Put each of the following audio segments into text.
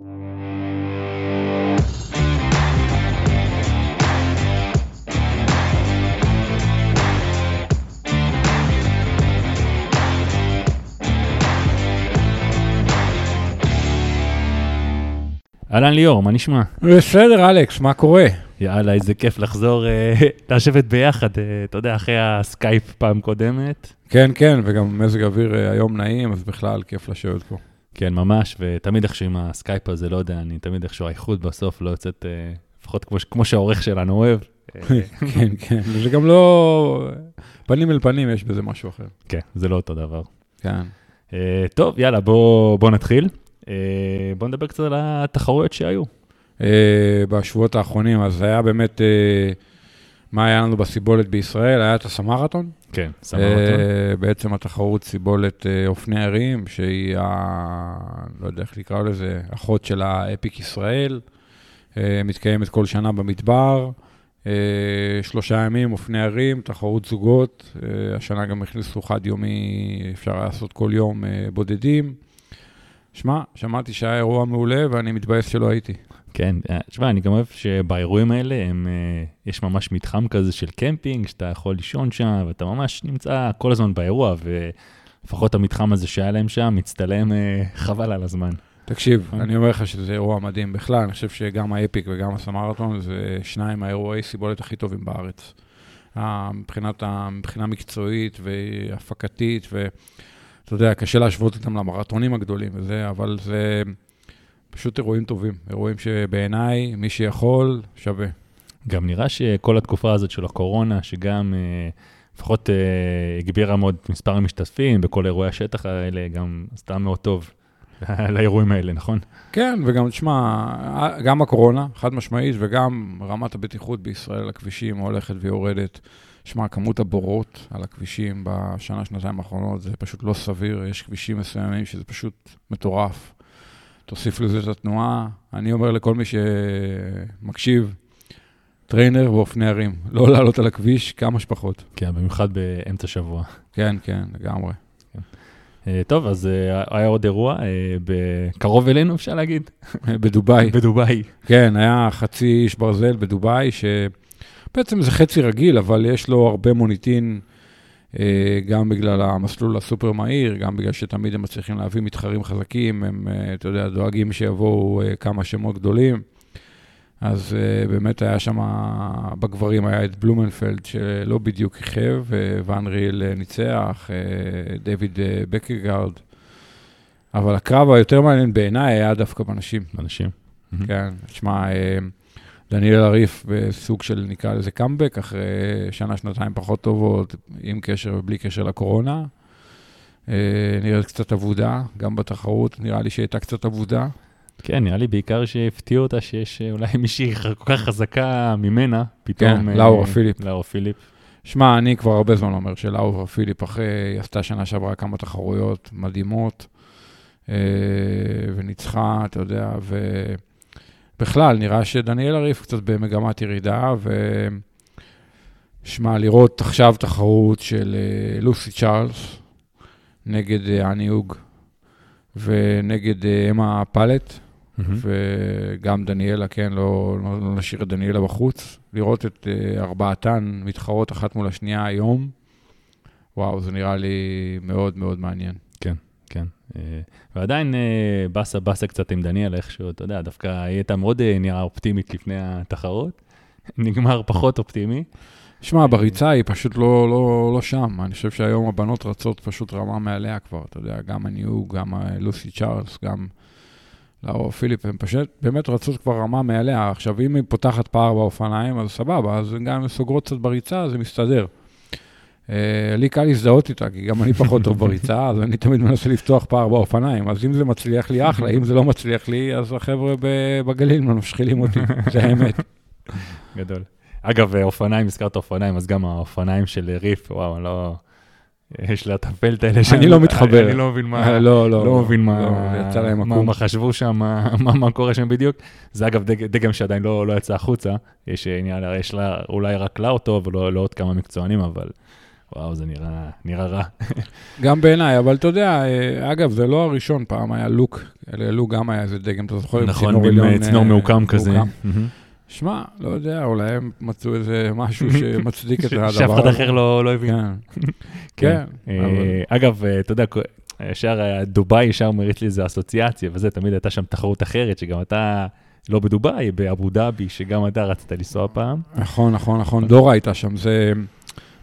אהלן ליאור, מה נשמע? בסדר, אלכס, מה קורה? יאללה, איזה כיף לחזור אה, לשבת ביחד, אה, אתה יודע, אחרי הסקייפ פעם קודמת. כן, כן, וגם מזג אוויר אה, היום נעים, אז בכלל כיף לשבת פה. כן, ממש, ותמיד איכשהו עם הסקייפ הזה, לא יודע, אני תמיד איכשהו האיכות בסוף לא יוצאת, אה, לפחות כמו, כמו שהעורך שלנו אוהב. אה, כן, כן, וזה גם לא... פנים אל פנים, יש בזה משהו אחר. כן, זה לא אותו דבר. כן. אה, טוב, יאללה, בוא, בוא נתחיל. אה, בוא נדבר קצת על התחרויות שהיו. אה, בשבועות האחרונים, אז היה באמת... אה, מה היה לנו בסיבולת בישראל? היה את הסמרתון. כן. אה, בעצם התחרות סיבולת אה, אופני הרים, שהיא, ה... לא יודע איך לקרוא לזה, אחות של האפיק ישראל. אה, מתקיימת כל שנה במדבר. שלושה ימים, אופני ערים, תחרות זוגות. השנה גם הכניסו חד יומי, אפשר היה לעשות כל יום בודדים. שמע, שמעתי שהיה אירוע מעולה ואני מתבאס שלא הייתי. כן, אה, תשמע, אני גם אוהב שבאירועים האלה הם, אה, יש ממש מתחם כזה של קמפינג, שאתה יכול לישון שם, ואתה ממש נמצא כל הזמן באירוע, ולפחות המתחם הזה שהיה להם שם, מצטלם אה, חבל על הזמן. תקשיב, אני אומר לך שזה אירוע מדהים בכלל, אני חושב שגם האפיק וגם הסמרתון זה שניים האירועי סיבולת הכי טובים בארץ. מבחינת, מבחינה מקצועית והפקתית, ואתה יודע, קשה להשוות אותם למרתונים הגדולים וזה, אבל זה פשוט אירועים טובים, אירועים שבעיניי, מי שיכול, שווה. גם נראה שכל התקופה הזאת של הקורונה, שגם אה, לפחות אה, הגבירה מאוד את מספר המשתתפים בכל אירועי השטח האלה, גם עשתה מאוד טוב לאירועים האלה, נכון? כן, וגם, תשמע, גם הקורונה, חד משמעית, וגם רמת הבטיחות בישראל על הכבישים הולכת ויורדת. שמע, כמות הבורות על הכבישים בשנה, שנתיים האחרונות, זה פשוט לא סביר. יש כבישים מסוימים שזה פשוט מטורף. תוסיף לזה את התנועה. אני אומר לכל מי שמקשיב, trainer ואופני הרים, לא לעלות על הכביש כמה שפחות. כן, במיוחד באמצע שבוע. כן, כן, לגמרי. אה, טוב, אז אה, היה עוד אירוע, אה, בקרוב אלינו, אפשר להגיד? בדובאי. בדובאי. כן, היה חצי איש ברזל בדובאי, שבעצם זה חצי רגיל, אבל יש לו הרבה מוניטין, גם בגלל המסלול הסופר מהיר, גם בגלל שתמיד הם מצליחים להביא מתחרים חזקים, הם, אה, אתה יודע, דואגים שיבואו אה, כמה שמות גדולים. אז באמת היה שם, בגברים היה את בלומנפלד, שלא בדיוק כיכב, ואן ריל ניצח, דיוויד uh, בקגארד. אבל הקרב היותר מעניין בעיניי היה דווקא בנשים. אנשים. כן, תשמע, אה, דניאל הריף בסוג של, נקרא לזה קאמבק, אחרי שנה, שנתיים פחות טובות, עם קשר ובלי קשר לקורונה. אה, נראית קצת אבודה, גם בתחרות, נראה לי שהיא הייתה קצת אבודה. כן, נראה לי בעיקר שהפתיע אותה שיש אה, אולי מישהי כל כך חזקה ממנה, פתאום... כן, אה, לאורה פיליפ. לאורה פיליפ. שמע, אני כבר הרבה זמן אומר שלאורה פיליפ, אחרי, היא עשתה שנה שעברה כמה תחרויות מדהימות, וניצחה, אתה יודע, ובכלל, נראה שדניאל הריף קצת במגמת ירידה, ו... שמע, לראות עכשיו תחרות של אה, לוסי צ'ארלס נגד אה, אני הוג ונגד אה, אמה פלט, מהמם. וגם דניאלה, כן, לא, לא, לא נשאיר את דניאלה בחוץ. לראות את ארבעתן מתחרות אחת מול השנייה היום, וואו, זה נראה לי מאוד מאוד מעניין. כן. אה, ועדיין אה, באסה באסה קצת עם דניאל איכשהו, אתה יודע, דווקא היא הייתה מאוד אה, נראה אופטימית לפני התחרות. נגמר פחות אופטימי. שמע, בריצה היא פשוט לא, לא, לא שם. אני חושב שהיום הבנות רצות פשוט רמה מעליה כבר, אתה יודע, גם הניו, גם לוסי צ'ארלס, גם לאור פיליפ, הן פשוט באמת רצות כבר רמה מעליה. עכשיו, אם היא פותחת פער באופניים, אז סבבה, אז גם אם סוגרות קצת בריצה, זה מסתדר. אה, לי קל להזדהות איתה, כי גם אני פחות טוב בריצה, אז אני תמיד מנסה לפתוח פער באופניים. אז אם זה מצליח לי, אחלה, אם זה לא מצליח לי, אז החבר'ה בגליל משחילים אותי, זה האמת. גדול. אגב, אה, אופניים, הזכרת אופניים, אז גם האופניים של ריף, וואו, אני לא... יש לה את הפלט האלה אני לא מתחבר. אני לא מבין מה... לא, לא. לא מבין מה, לא, יצא להם מה, עקום. מה חשבו שם, מה, קורה שם בדיוק. זה אגב דג, דגם שעדיין לא, לא יצא החוצה, יש, אה, לה- יש לה אולי רק לה אותו ולא לא עוד כמה מקצוענים, אבל וואו, זה נראה, נראה רע. גם בעיניי, אבל אתה יודע, אה, אגב, זה לא הראשון, פעם היה לוק, לוק גם היה איזה דגם, אתה זוכר? נכון, עם צינור מעוקם כזה. שמע, לא יודע, אולי הם מצאו איזה משהו שמצדיק את הדבר הזה. שאף אחד אחר לא, לא הבין. כן. כן. אגב, אתה יודע, ישר דובאי ישר מריץ לי איזה אסוציאציה, וזה, תמיד הייתה שם תחרות אחרת, שגם אתה... לא בדובאי, באבו דאבי, שגם אתה רצית לנסוע פעם. נכון, נכון, נכון. דורה הייתה שם. זה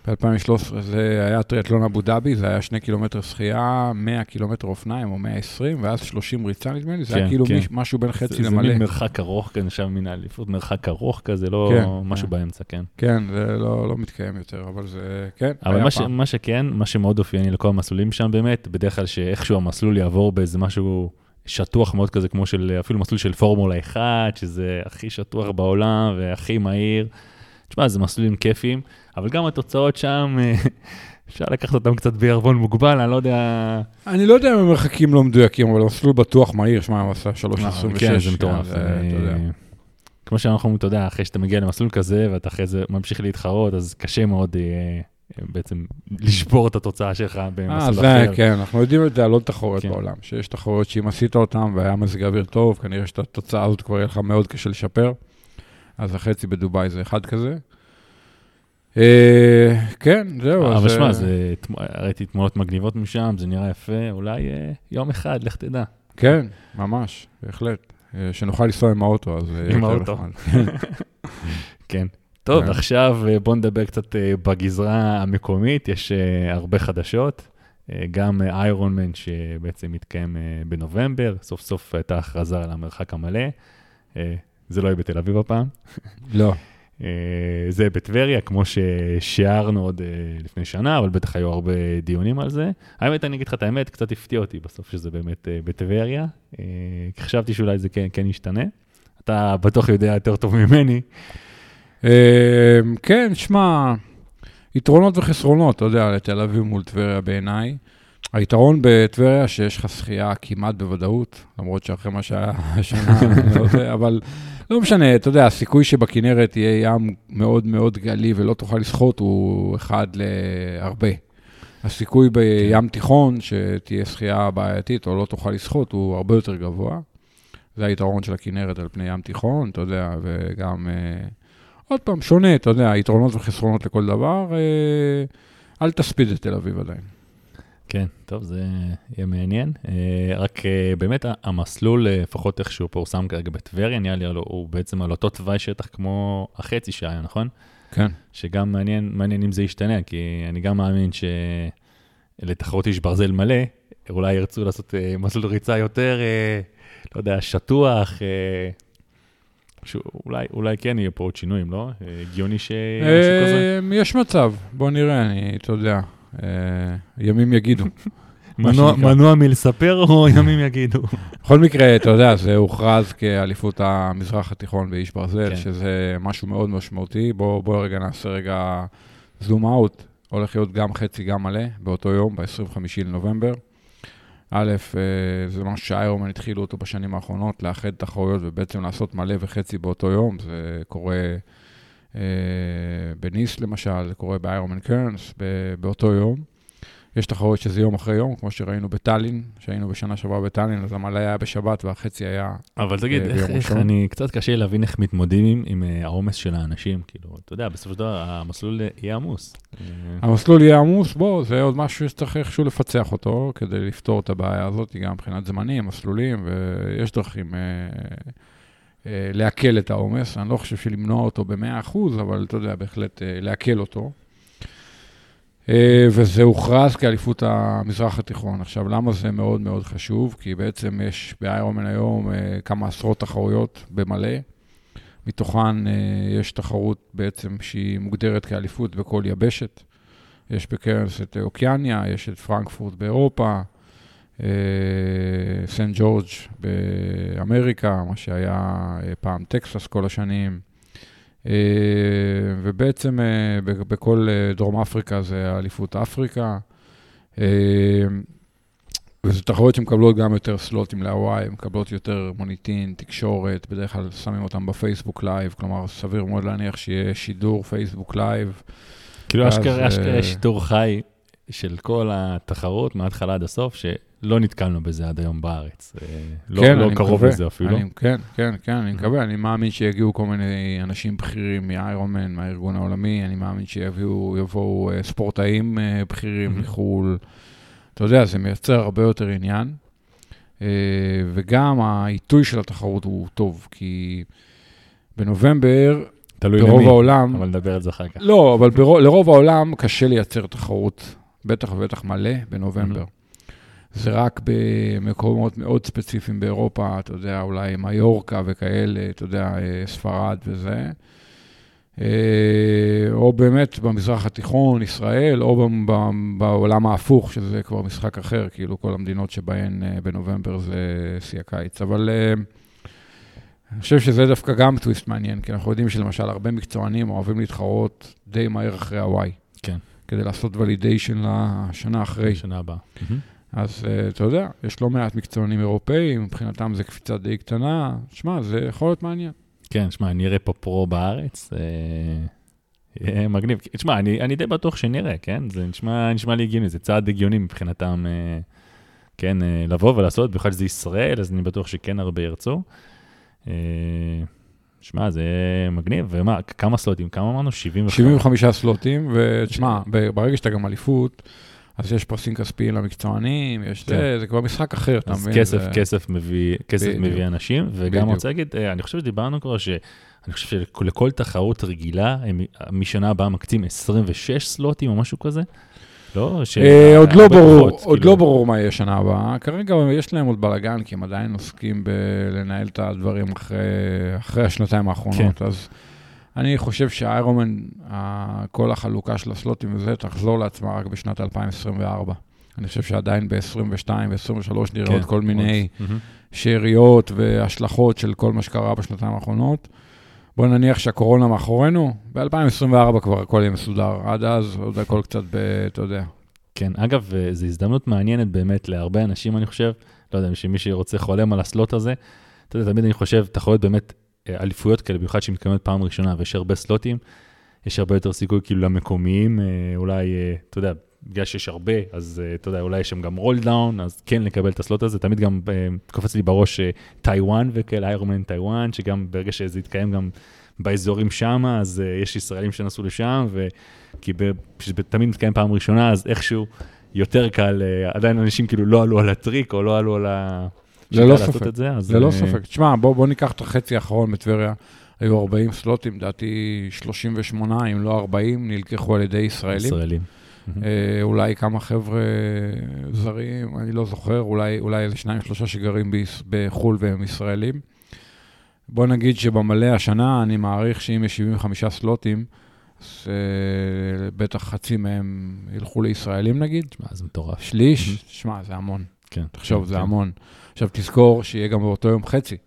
ב-2013, זה היה טריאטלון אבו דאבי, זה היה שני קילומטר שחייה, 100 קילומטר אופניים או 120, ואז 30 ריצה נדמה לי, זה היה כן, כאילו כן. משהו בין חצי למלא. זה מין מרחק ארוך כזה, שם מן האליפות, מרחק ארוך כזה, לא כן, משהו באמצע, כן. כן, זה לא, לא מתקיים יותר, אבל זה, כן, אבל מה, ש, מה שכן, מה שמאוד אופייני לכל המסלולים שם באמת, בדרך כלל שאיכשהו המסלול יעבור באיזה משהו... שטוח מאוד כזה, כמו של אפילו מסלול של פורמולה 1, שזה הכי שטוח בעולם והכי מהיר. תשמע, זה מסלולים כיפיים, אבל גם התוצאות שם, אה, אפשר לקחת אותם קצת בערבון מוגבל, אני לא יודע... אני לא יודע אם המרחקים לא מדויקים, אבל המסלול בטוח מהיר, שמע, הוא עשה 3.26. כן, זה מטורף. אה, כמו שאנחנו אומרים, אתה יודע, אחרי שאתה מגיע למסלול כזה, ואתה אחרי זה ממשיך להתחרות, אז קשה מאוד אה, בעצם לשבור את התוצאה שלך במסלול אחר. אה, כן, אנחנו יודעים את זה על עוד תחרויות כן. בעולם, שיש תחרויות שאם עשית אותן והיה מזג אוויר טוב, כנראה שאת התוצאה הזאת כבר יהיה לך מאוד קשה לשפר. אז החצי בדובאי זה אחד כזה. אה, כן, זהו. אבל שמע, ראיתי תמונות מגניבות משם, זה נראה יפה, אולי אה, יום אחד, לך תדע. כן, ממש, בהחלט. שנוכל לנסוע עם האוטו, אז... עם האוטו. כן. טוב, כן. עכשיו בואו נדבר קצת בגזרה המקומית, יש הרבה חדשות. גם איירון מן שבעצם מתקיים בנובמבר, סוף סוף הייתה הכרזה על המרחק המלא. זה לא יהיה בתל אביב הפעם. לא. זה בטבריה, כמו ששיערנו עוד לפני שנה, אבל בטח היו הרבה דיונים על זה. האמת, אני אגיד לך את האמת, קצת הפתיע אותי בסוף שזה באמת בטבריה. חשבתי שאולי זה כן, כן ישתנה. אתה בטוח יודע יותר טוב ממני. כן, שמע, יתרונות וחסרונות, אתה יודע, לתל אביב מול טבריה בעיניי. היתרון בטבריה שיש לך שחייה כמעט בוודאות, למרות שאחרי מה שהיה השנה, לא אבל לא משנה, אתה יודע, הסיכוי שבכנרת יהיה ים מאוד מאוד גלי ולא תוכל לשחות הוא אחד להרבה. הסיכוי בים כן. תיכון שתהיה שחייה בעייתית או לא תוכל לשחות הוא הרבה יותר גבוה. זה היתרון של הכנרת על פני ים תיכון, אתה יודע, וגם... Uh, עוד פעם, שונה, אתה יודע, יתרונות וחסרונות לכל דבר, אה, אל תספיד את תל אביב עדיין. כן, טוב, זה יהיה מעניין. אה, רק אה, באמת המסלול, לפחות איך שהוא פורסם כרגע בטבריה, נראה לי, הוא בעצם על אותו תוואי שטח כמו החצי שהיה, נכון? כן. שגם מעניין, מעניין אם זה ישתנה, כי אני גם מאמין שלתחרות איש ברזל מלא, אולי ירצו לעשות מסלול ריצה יותר, לא יודע, שטוח, שאולי אולי כן יהיה פה עוד שינויים, לא? הגיוני? אה, יש מצב, בוא נראה, אני, אתה יודע, אה, ימים יגידו. מנוע מלספר או ימים יגידו? בכל מקרה, אתה יודע, זה הוכרז כאליפות המזרח התיכון באיש ברזל, כן. שזה משהו מאוד משמעותי. בואו רגע נעשה רגע זום אאוט. הולך להיות גם חצי, גם מלא, באותו יום, ב-25 לנובמבר. א', אה, זה משהו שאיירומן התחילו אותו בשנים האחרונות, לאחד תחרויות ובעצם לעשות מלא וחצי באותו יום. זה קורה אה, בניס למשל, זה קורה באיירומן קרנס באותו יום. יש תחרויות שזה יום אחרי יום, כמו שראינו בטאלין, שהיינו בשנה שעברה בטאלין, אז המלא היה בשבת והחצי היה אבל תגיד, אה, איך, איך אני, קצת קשה להבין איך מתמודדים עם אה, העומס של האנשים, כאילו, אתה יודע, בסופו של דבר המסלול יהיה עמוס. המסלול יהיה עמוס, בוא, זה עוד משהו שצריך איכשהו לפצח אותו, כדי לפתור את הבעיה הזאת, גם מבחינת זמנים, מסלולים, ויש דרכים אה, אה, להקל את העומס. אני לא חושב שלמנוע אותו ב-100%, אבל אתה יודע, בהחלט אה, להקל אותו. אה, וזה הוכרז כאליפות המזרח התיכון. עכשיו, למה זה מאוד מאוד חשוב? כי בעצם יש באיירומן היום אה, כמה עשרות תחרויות במלא. מתוכן אה, יש תחרות בעצם שהיא מוגדרת כאליפות בכל יבשת. יש בקרנס את אוקיאניה, יש את פרנקפורט באירופה, סנט ג'ורג' באמריקה, מה שהיה פעם טקסס כל השנים. אה, ובעצם אה, בכל אה, דרום אפריקה זה אליפות אפריקה. וזה תחרויות שמקבלות גם יותר סלוטים להוואי, מקבלות יותר מוניטין, תקשורת, בדרך כלל שמים אותם בפייסבוק live, כלומר סביר מאוד להניח שיהיה שידור פייסבוק live כאילו אשכרה אה, שידור חי של כל התחרות, מההתחלה עד הסוף, שלא נתקלנו בזה עד היום בארץ. אה, לא כן, לא קרוב מקווה. לזה אפילו. אני, כן, כן, כן, אני Mhm. מקווה. אני מאמין שיגיעו כל מיני אנשים בכירים מאיירונמן, מהארגון העולמי, אני מאמין שיביאו, יבואו אה, ספורטאים אה, בכירים. מחו"ל. אתה יודע, זה מייצר הרבה יותר עניין. אה, וגם העיתוי של התחרות הוא טוב, כי בנובמבר, תלוי ברוב למי, העולם, אבל נדבר על זה אחר כך. לא, אבל ברוב, לרוב העולם קשה לייצר תחרות, בטח ובטח מלא, בנובמבר. זה רק במקומות מאוד ספציפיים באירופה, אתה יודע, אולי מיורקה וכאלה, אתה יודע, אה, ספרד וזה. אה, או באמת במזרח התיכון, ישראל, או בעולם ההפוך, שזה כבר משחק אחר, כאילו כל המדינות שבהן אה, בנובמבר זה שיא הקיץ. אבל אני חושב שזה דווקא גם טוויסט מעניין, כי אנחנו יודעים שלמשל הרבה מקצוענים אוהבים להתחרות די מהר אחרי הוואי. כן. כדי לעשות ולידיישן לשנה אחרי. שנה הבאה. אז uh, אתה יודע, יש לא מעט מקצוענים אירופאים, מבחינתם זה קפיצה די קטנה. שמע, זה יכול להיות מעניין. כן, שמע, נראה פה פרו בארץ, אה, יהיה מגניב. תשמע, אני, אני די בטוח שנראה, כן? זה נשמע, נשמע לי הגיוני, זה צעד הגיוני מבחינתם, אה, כן, אה, לבוא ולעשות, בכלל שזה ישראל, אז אני בטוח שכן הרבה ירצו. אה, שמע, זה מגניב, ומה, כמה סלוטים? כמה אמרנו? 75? 75 סלוטים, ותשמע, ברגע שאתה גם אליפות, אז יש פרסים כספיים למקצוענים, יש כן. זה, זה כבר משחק אחר, אתה אז מבין? כסף, זה- כסף מביא, כסף בדיוק. מביא אנשים, וגם. אני רוצה להגיד, אה, אני חושב שדיברנו כבר, שאני חושב שלכל תחרות רגילה, הם משנה הבאה מקצים 26 סלוטים או משהו כזה, לא? ש- אה, עוד לא ברור, פחות, עוד כאילו. לא ברור מה יהיה שנה הבאה. כרגע יש להם עוד בלאגן, כי הם עדיין עוסקים בלנהל את הדברים אחרי, אחרי השנתיים האחרונות. אז אני חושב שהאיירומן, ה- כל החלוקה של הסלוטים וזה, תחזור לעצמה רק בשנת 2024. אני חושב שעדיין ב-22 ו-23 נראה כן, עוד כל מיני. שאריות והשלכות של כל מה שקרה בשנתיים האחרונות. בוא נניח שהקורונה מאחורינו, ב-2024 כבר הכל יהיה מסודר. עד אז עוד הכל קצת ב... אתה יודע. כן, אגב, אה, זו הזדמנות מעניינת באמת להרבה אנשים, אני חושב, לא יודע, שמי שרוצה חולם על ה slot הזה, אתה יודע, תמיד אני חושב, תחרויות באמת, אה, אליפויות כאלה, במיוחד שמתקיימות פעם ראשונה ויש הרבה סלוטים, יש הרבה יותר סיכוי כאילו למקומיים, אה, אולי, אה, אתה יודע, בגלל שיש הרבה, אז אה, אתה יודע, אולי יש שם גם roll down, אז כן לקבל את ה slot הזה, תמיד גם אה, קופץ לי בראש אה, טיוואן וכאלה, איירונמן טיוואן, שגם ברגע שזה יתקיים גם באזורים שם, אז אה, יש ישראלים שנסעו לשם, ו... כי ב- כשזה תמיד מתקיים פעם ראשונה, אז איכשהו יותר קל, אה, עדיין אנשים כאילו לא עלו על הטריק או לא עלו על ה... ללא ספק. את זה, אז... ללא אה, ספק. תשמע, בוא, בוא ניקח את החצי האחרון בטבריה. היו 40 סלוטים, לדעתי 38, אם לא 40, נלקחו על ידי ישראלים. ישראלים. אה, אולי כמה חבר'ה זרים, אני לא זוכר, אולי, אולי איזה שניים, שלושה שגרים בחו"ל והם ישראלים. בוא נגיד שבמלא השנה, אני מעריך שאם יש 75 סלוטים, אז אה, בטח חצי מהם ילכו לישראלים נגיד. תשמע, זה מטורף. שליש, שמע, זה המון. כן. תחשוב, כן, זה כן. המון. עכשיו, תזכור שיהיה גם באותו יום חצי.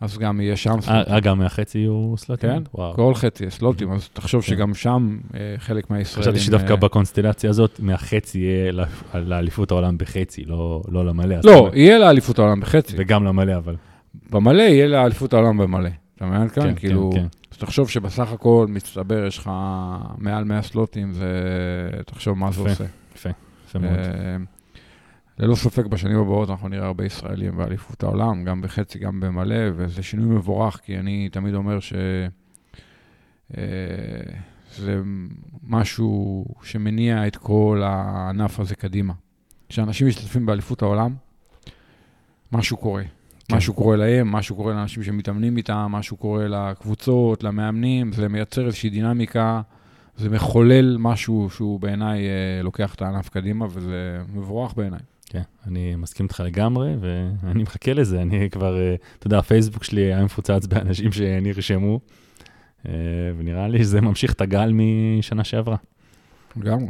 אז גם יהיה שם אה, סלוטים. אה, גם מהחצי יהיו סלוטים? כן, וואו. כל חצי יהיה סלוטים, אז תחשוב כן. שגם שם אה, חלק מהישראלים... חשבתי שדווקא אה, בקונסטלציה הזאת, מהחצי יהיה לאליפות העולם בחצי, לא לא למלא. לא, אתה יהיה לאליפות העולם בחצי. וגם למלא, אבל. במלא יהיה לאליפות העולם במלא. אתה מבין כאן? כן, כאילו, כן, כן. אז תחשוב שבסך הכל מצטבר, יש לך מעל 100 סלוטים, זה... תחשוב מה זה יפה. עושה. יפה מאוד. ללא ספק בשנים הבאות אנחנו נראה הרבה ישראלים באליפות העולם, גם בחצי, גם במלא, וזה שינוי מבורך, כי אני תמיד אומר ש... אה, זה משהו שמניע את כל הענף הזה קדימה. כשאנשים משתתפים באליפות העולם, משהו קורה. כן. משהו קורה להם, משהו קורה לאנשים שמתאמנים איתם, משהו קורה לקבוצות, למאמנים, זה מייצר איזושהי דינמיקה, זה מחולל משהו שהוא בעיניי אה, לוקח את הענף קדימה, וזה מבורך בעיניי. כן, אני מסכים איתך לגמרי, ואני מחכה לזה. אני כבר, אה, אתה יודע, הפייסבוק שלי היה מפוצץ באנשים שנרשמו, אה, ונראה לי שזה ממשיך את הגל משנה שעברה. לגמרי.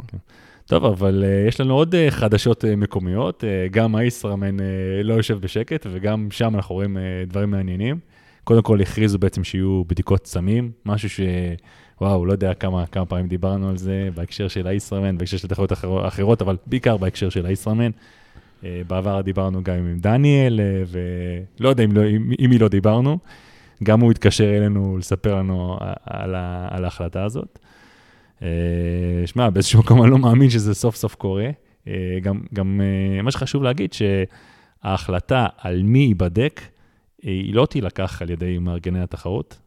טוב, אבל uh, יש לנו עוד חדשות מקומיות, גם הישראמן לא יושב בשקט, וגם שם אנחנו רואים דברים מעניינים. קודם כל הכריזו בעצם שיהיו בדיקות סמים, משהו ש... וואו, לא יודע כמה, כמה פעמים דיברנו על זה בהקשר של הישראמן, בהקשר של תחרות אחר, אחרות, אבל בעיקר בהקשר של הישראמן. Uh, בעבר דיברנו גם עם דניאל, uh, ולא יודע אם, לא, אם, אם מי לא דיברנו. גם הוא התקשר אלינו לספר לנו על, ה, על ההחלטה הזאת. אה, שמע, באיזשהו מקום אני לא מאמין שזה סוף סוף קורה. אה, גם, גם אה, מה שחשוב להגיד, שההחלטה על מי ייבדק, היא לא תילקח על ידי מארגני התחרות,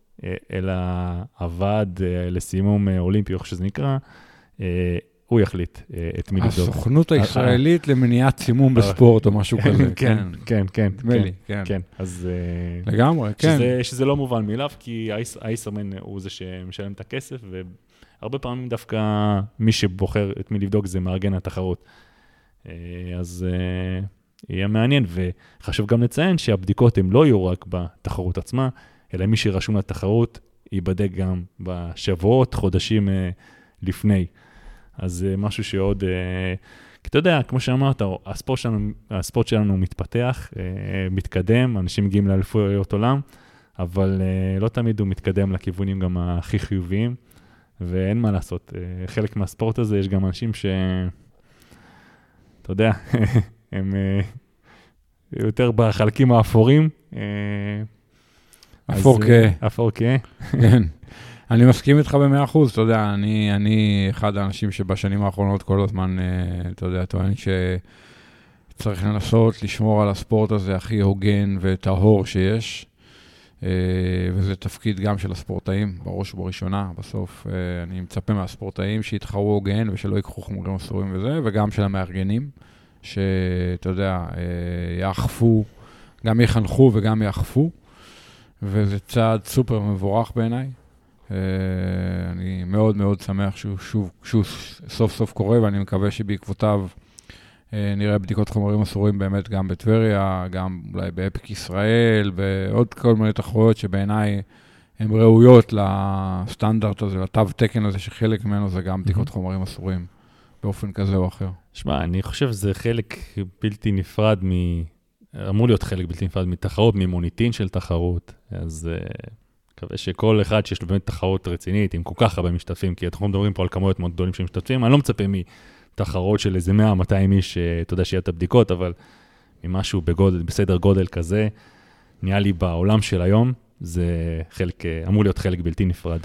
אלא הוועד לסימום אולימפי, איך שזה נקרא, הוא יחליט את מי לבדוק. הסוכנות הישראלית למניעת סימום בספורט או משהו כזה. כן, כן, כן. נדמה לי, כן. כן, אז... לגמרי, כן. שזה לא מובן מאליו, כי האיסרמן הוא זה שמשלם את הכסף, הרבה פעמים דווקא מי שבוחר את מי לבדוק זה מארגן התחרות. אה, אז אה, יהיה מעניין, וחשוב גם לציין שהבדיקות הן לא יהיו רק בתחרות עצמה, אלא מי שרשום לתחרות ייבדק גם בשבועות, חודשים אה, לפני. אז זה משהו שעוד, כי אתה יודע, כמו שאמרת, הספורט שלנו, הספורט שלנו מתפתח, מתקדם, אנשים מגיעים לאליפויות עולם, אבל לא תמיד הוא מתקדם לכיוונים גם הכי חיוביים. ואין מה לעשות. אה, חלק מהספורט הזה, יש גם אנשים ש... אתה יודע, הם אה, יותר בחלקים האפורים. אה, אפור כהה. אפור כהה. כן. אני מסכים איתך במאה אחוז, אתה יודע, אני, אני אחד האנשים שבשנים האחרונות כל הזמן, אתה יודע, טוען שצריך לנסות לשמור על הספורט הזה הכי הוגן וטהור שיש. אה, וזה תפקיד גם של הספורטאים, בראש ובראשונה. בסוף אה, אני מצפה מהספורטאים שיתחרו הוגן ושלא ייקחו חומרים אסורים וזה, וגם של המארגנים, שאתה יודע, אה, יאכפו, גם יחנכו וגם יאכפו, וזה צעד סופר מבורך בעיניי. אני מאוד מאוד שמח שהוא, שוב, שהוא סוף סוף קורה, ואני מקווה שבעקבותיו אה, נראה בדיקות חומרים אסורים באמת גם בטבריה, גם אולי באפיק ישראל, ועוד כל מיני תחרויות שבעיניי הן ראויות לסטנדרט הזה, לתו תקן הזה, שחלק ממנו זה גם בדיקות חומרים אסורים, באופן כזה או אחר. שמע, אני חושב שזה חלק בלתי נפרד מ... אמור להיות חלק בלתי נפרד מתחרות, ממוניטין של תחרות, אז uh, מקווה שכל אחד שיש לו באמת תחרות רצינית, עם כל כך הרבה משתתפים, כי אנחנו מדברים פה על כמויות מאוד גדולים של משתתפים, אני לא מצפה מ... תחרות של איזה 100-200 איש, אה, אתה יודע, שיהיה את הבדיקות, אבל ממשהו בגודל, בסדר גודל כזה, נראה לי בעולם של היום, זה חלק, אה, אמור להיות חלק בלתי נפרד.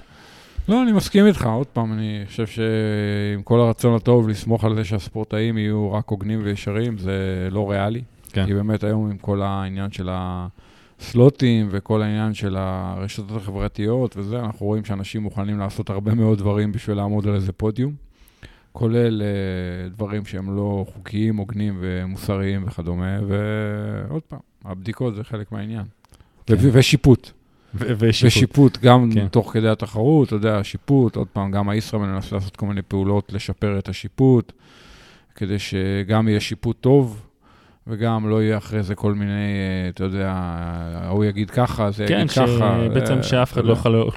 לא, אני מסכים איתך, עוד פעם, אני חושב שעם כל הרצון הטוב לסמוך על זה שהספורטאים יהיו רק הוגנים וישרים, זה לא ריאלי. כן. כי באמת היום עם כל העניין של הסלוטים וכל העניין של הרשתות החברתיות וזה, אנחנו רואים שאנשים מוכנים לעשות הרבה מאוד דברים בשביל לעמוד על איזה פודיום. כולל uh, דברים שהם לא חוקיים, הוגנים ומוסריים וכדומה, ועוד פעם, הבדיקות זה חלק מהעניין. כן. ושיפוט. ושיפוט. ושיפוט, גם כן. תוך כדי התחרות, אתה יודע, שיפוט, עוד פעם, גם הישראמן מנסה לעשות כל מיני פעולות לשפר את השיפוט, כדי שגם יהיה שיפוט טוב, וגם לא יהיה אחרי זה כל מיני, אה, אתה יודע, ההוא יגיד ככה, זה כן, יגיד ככה. כן, שבעצם שאף אחד לא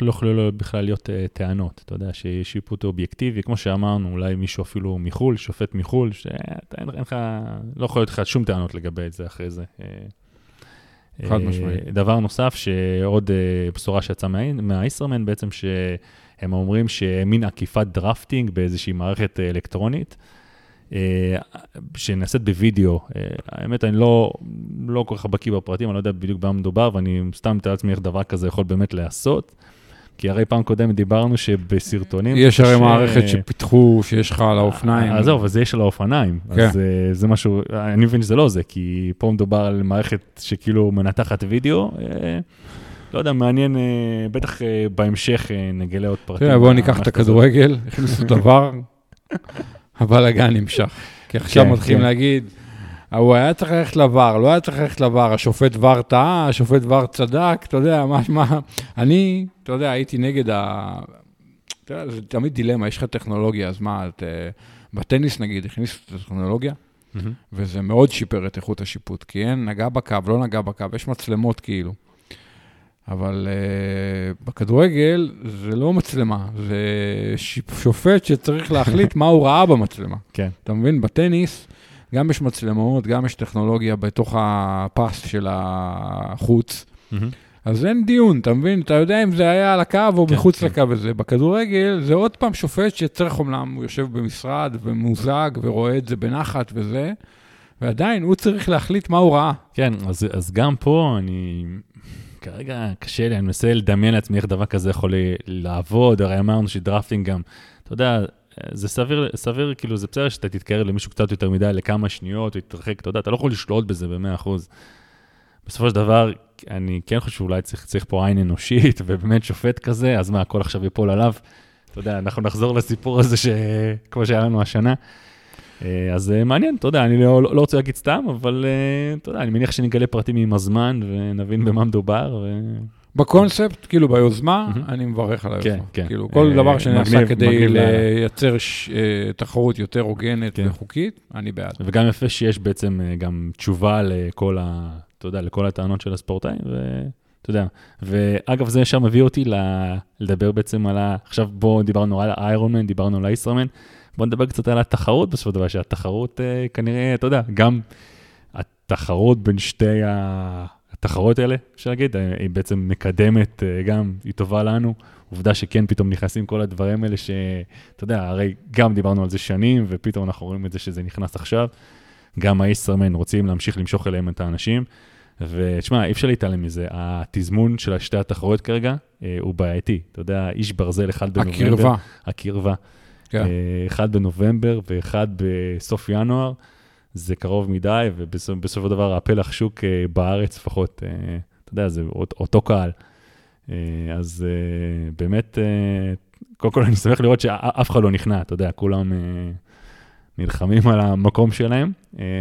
יכול לא בכלל להיות uh, טענות, אתה יודע, שיש שיפוט אובייקטיבי, כמו שאמרנו, אולי מישהו אפילו מחו"ל, שופט מחו"ל, שאתה אין לך, לא יכול להיות לך שום טענות לגבי זה אחרי זה. חד משמעית. דבר נוסף, שעוד בשורה שיצאה מה Ironman בעצם, שהם אומרים שמין אכיפת drafting באיזושהי מערכת אלקטרונית. אה, שנעשית בווידאו. אה, האמת, אני לא, לא כל כך בקיא בפרטים, אני לא יודע בדיוק במה מדובר, ואני סתם מתאר לעצמי איך דבר כזה יכול באמת להיעשות. כי הרי פעם קודמת דיברנו שבסרטונים... יש הרי ש... מערכת שפיתחו, שיש לך על האופניים. אז זהו, אבל זה יש על האופניים. כן. אז אה, זה משהו, אני מבין שזה לא זה, כי פה מדובר על מערכת שכאילו מנתחת וידאו. לא יודע, מעניין, בטח בהמשך נגלה עוד פרטים. תראה, בואו ניקח את הכדורגל, הכניסו דבר. הבלאגן נמשך. כי עכשיו כן, מתחילים כן. להגיד, הוא היה צריך ללכת לבר, לא היה צריך ללכת לבר, השופט ור טעה, השופט ור צדק, אתה יודע, מה, מה, אני, אתה יודע, הייתי נגד ה... אתה יודע, זה תמיד דילמה, יש לך טכנולוגיה, אז מה, את, uh, בטניס נגיד, הכניסו את הטכנולוגיה, mm-hmm. וזה מאוד שיפר את איכות השיפוט, כי אין, נגע בקו, לא נגע בקו, יש מצלמות כאילו. אבל uh, בכדורגל זה לא מצלמה, זה שופט שצריך להחליט מה הוא ראה במצלמה. כן. אתה מבין? בטניס גם יש מצלמות, גם יש טכנולוגיה בתוך הפס של החוץ. Mm-hmm. אז אין דיון, אתה מבין? אתה יודע אם זה היה על הקו או כן, מחוץ כן. לקו הזה. בכדורגל זה עוד פעם שופט שצריך, אומנם הוא יושב במשרד ומוזג ורואה את זה בנחת וזה, ועדיין הוא צריך להחליט מה הוא ראה. כן, אז, אז גם פה אני כרגע קשה לי, אני מנסה לדמיין לעצמי איך דבר כזה יכול לעבוד, הרי אמרנו שדרפטינג גם, אתה יודע, זה סביר, סביר, כאילו, זה בסדר שאתה תתקרב למישהו קצת יותר מדי לכמה שניות, ותתרחק, אתה יודע, אתה לא יכול לשלוט בזה ב-100%. בסופו של דבר, אני כן חושב שאולי צריך, צריך פה עין אנושית, ובאמת שופט כזה, אז מה, הכל עכשיו ייפול עליו? אתה יודע, אנחנו נחזור לסיפור הזה, ש... כמו שהיה לנו השנה. אה, אז אה, מעניין, אתה יודע, אני לא, לא רוצה להגיד סתם, אבל אה, אתה יודע, אני מניח שנגלה פרטים עם הזמן ונבין במה מדובר. ו... בקונספט, כאילו ביוזמה, אני מברך על היוזמה. כן, כן. כאילו, כל דבר שנעשה כדי לייצר תחרות יותר הוגנת כן. וחוקית, אני בעד. וגם יפה שיש בעצם גם תשובה לכל ה... אתה יודע, לכל הטענות של הספורטאים, ואתה יודע. ואגב, זה ישר מביא אותי לדבר בעצם על ה... עכשיו בואו דיברנו על האיירון דיברנו על האיסטרמן. בוא נדבר קצת על התחרות בסופו של דבר, שהתחרות uh, כנראה, אתה יודע, גם התחרות בין שתי התחרות האלה, אפשר להגיד, אה, היא בעצם מקדמת, uh, גם היא טובה לנו. עובדה שכן, פתאום נכנסים כל הדברים האלה, שאתה יודע, הרי גם דיברנו על זה שנים, ופתאום אנחנו רואים את זה שזה נכנס עכשיו. גם הישראמן רוצים להמשיך למשוך אליהם את האנשים. ותשמע, אי אפשר להתעלם מזה, התזמון של שתי התחרויות כרגע אה, הוא בעייתי. אתה יודע, איש ברזל אחד בנובמבר. הקרבה. הקרבה. כן. אחד בנובמבר ואחד בסוף ינואר, זה קרוב מדי, ובסופו של דבר הפלח שוק אה, בארץ לפחות, אה, אתה יודע, זה אותו קהל. אה, אז באמת, קודם כל אני שמח לראות שאף אחד לא נכנע, אתה יודע, כולם נלחמים על המקום שלהם,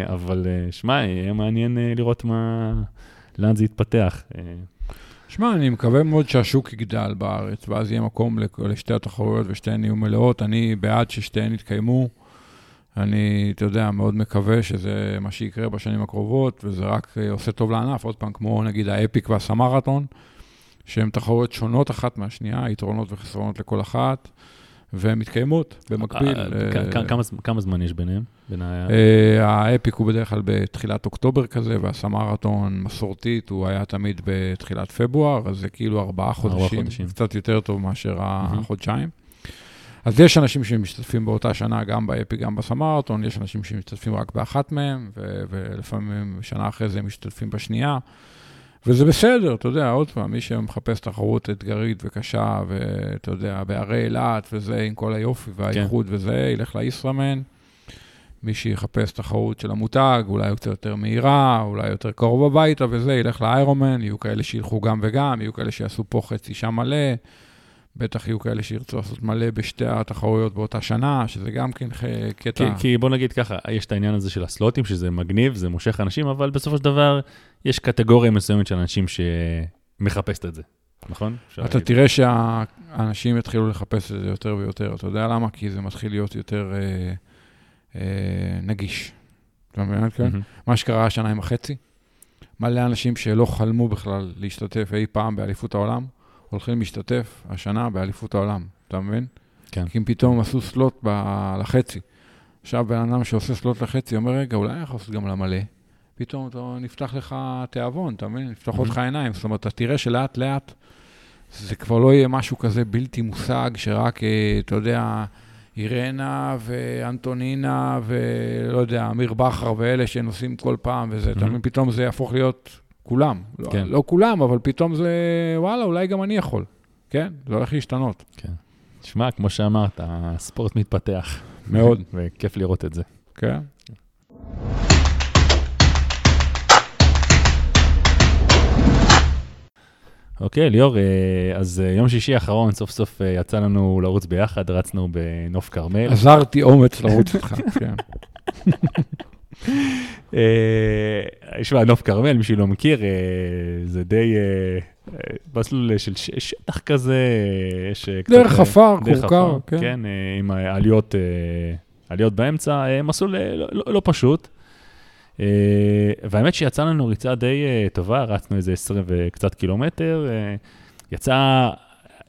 אבל שמע, יהיה מעניין לראות מה, לאן זה יתפתח. שמע, אני מקווה מאוד שהשוק יגדל בארץ, ואז יהיה מקום לשתי התחרויות ושתיהן יהיו מלאות. אני בעד ששתיהן יתקיימו. אני, אתה יודע, מאוד מקווה שזה מה שיקרה בשנים הקרובות, וזה רק אה, עושה טוב לענף. עוד פעם, כמו נגיד האפיק והסמרתון, שהן תחרויות שונות אחת מהשנייה, יתרונות וחסרונות לכל אחת. והן מתקיימות במקביל. אה, אה, כמה זמן יש ביניהם? אה, האפיק הוא בדרך כלל בתחילת אוקטובר כזה, והסמרתון מסורתית, הוא היה תמיד בתחילת פברואר, אז זה כאילו ארבעה חודשים, קצת יותר טוב מאשר החודשיים. אז יש אנשים שמשתתפים באותה שנה, גם באפי, גם בסמרתון, יש אנשים שמשתתפים רק באחת מהם, ולפעמים שנה אחרי זה הם משתתפים בשנייה. וזה בסדר, אתה יודע, עוד פעם, מי שמחפש תחרות אתגרית וקשה, ואתה יודע, בערי אילת וזה, עם כל היופי והאיחוד כן. וזה, ילך לישראמן. מי שיחפש תחרות של המותג, אולי קצת יותר מהירה, אולי יותר קרוב הביתה וזה, ילך לאיירומן, יהיו כאלה שילכו גם וגם, יהיו כאלה שיעשו פה חצי שם מלא. בטח יהיו כאלה שירצו לעשות מלא בשתי התחרויות באותה שנה, שזה גם כן קטע... כי, כי בוא נגיד ככה, יש את העניין הזה של הסלוטים, שזה מגניב, זה מושך אנשים, אבל בסופו של דבר יש קטגוריה מסוימת של אנשים שמחפשת את זה, נכון? אתה להגיד. תראה שהאנשים יתחילו לחפש את זה יותר ויותר. אתה יודע למה? כי זה מתחיל להיות יותר אה, אה, נגיש. אתה מבין? כן? Mm-hmm. מה שקרה השנה עם החצי, מלא אנשים שלא חלמו בכלל להשתתף אי פעם באליפות העולם. הולכים להשתתף השנה באליפות העולם, אתה מבין? כן. כי אם פתאום עשו סלוט ב- לחצי. עכשיו בן אדם שעושה סלוט לחצי אומר, רגע, אולי אני יכול לעשות גם למלא. פתאום אתה, נפתח לך תיאבון, אתה מבין? נפתחות לך עיניים. זאת אומרת, אתה תראה שלאט לאט זה כבר לא יהיה משהו כזה בלתי מושג, שרק, אה, אתה יודע, אירנה ואנטונינה ולא יודע, אמיר בכר ואלה שנוסעים כל פעם וזה, אתה מבין? פתאום זה יהפוך להיות כולם. לא, כן. לא, לא כולם, אבל פתאום זה, וואלה, אולי גם אני יכול. כן? זה הולך להשתנות. כן. תשמע, כמו שאמרת, הספורט מתפתח. מאוד. וכיף לראות את זה. כן. אוקיי, ליאור, אה, אז אה, יום שישי האחרון, סוף סוף אה, יצא לנו לרוץ ביחד, רצנו בנוף כרמל. עזרתי אומץ לרוץ איתך, כן. יש לה נוף כרמל, מי שלא מכיר, אה, זה די אה, מסלול של שטח כזה, יש קצת... דרך עפר, כורכר, כן. כן, עם עליות, עליות באמצע, מסלול לא, לא, לא פשוט. והאמת שיצא לנו ריצה די טובה, רצנו איזה 20 וקצת קילומטר. יצא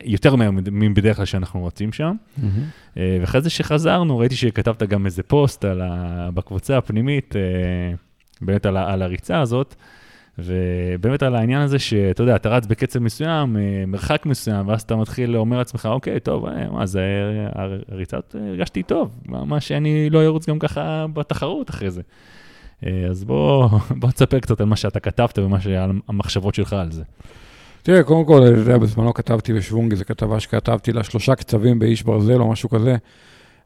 יותר מהר מבדרך כלל שאנחנו רוצים שם. Mm-hmm. ואחרי זה שחזרנו, ראיתי שכתבת גם איזה פוסט ה, בקבוצה הפנימית, אה, באמת על, על הריצה הזאת, ובאמת על העניין הזה שאתה יודע, אתה רץ בקצב מסוים, אה, מרחק מסוים, ואז אתה מתחיל לומר לעצמך, אוקיי, טוב, מה זה, הריצה, הרגשתי טוב, מה שאני לא ארוץ גם ככה בתחרות אחרי זה. אז בוא, בוא תספר קצת על מה שאתה כתבת ומה שעל המחשבות שלך על זה. תראה, קודם כל, אתה יודע, בזמנו כתבתי בשוונגי, זו כתבה שכתבתי לה שלושה קצבים באיש ברזל או משהו כזה,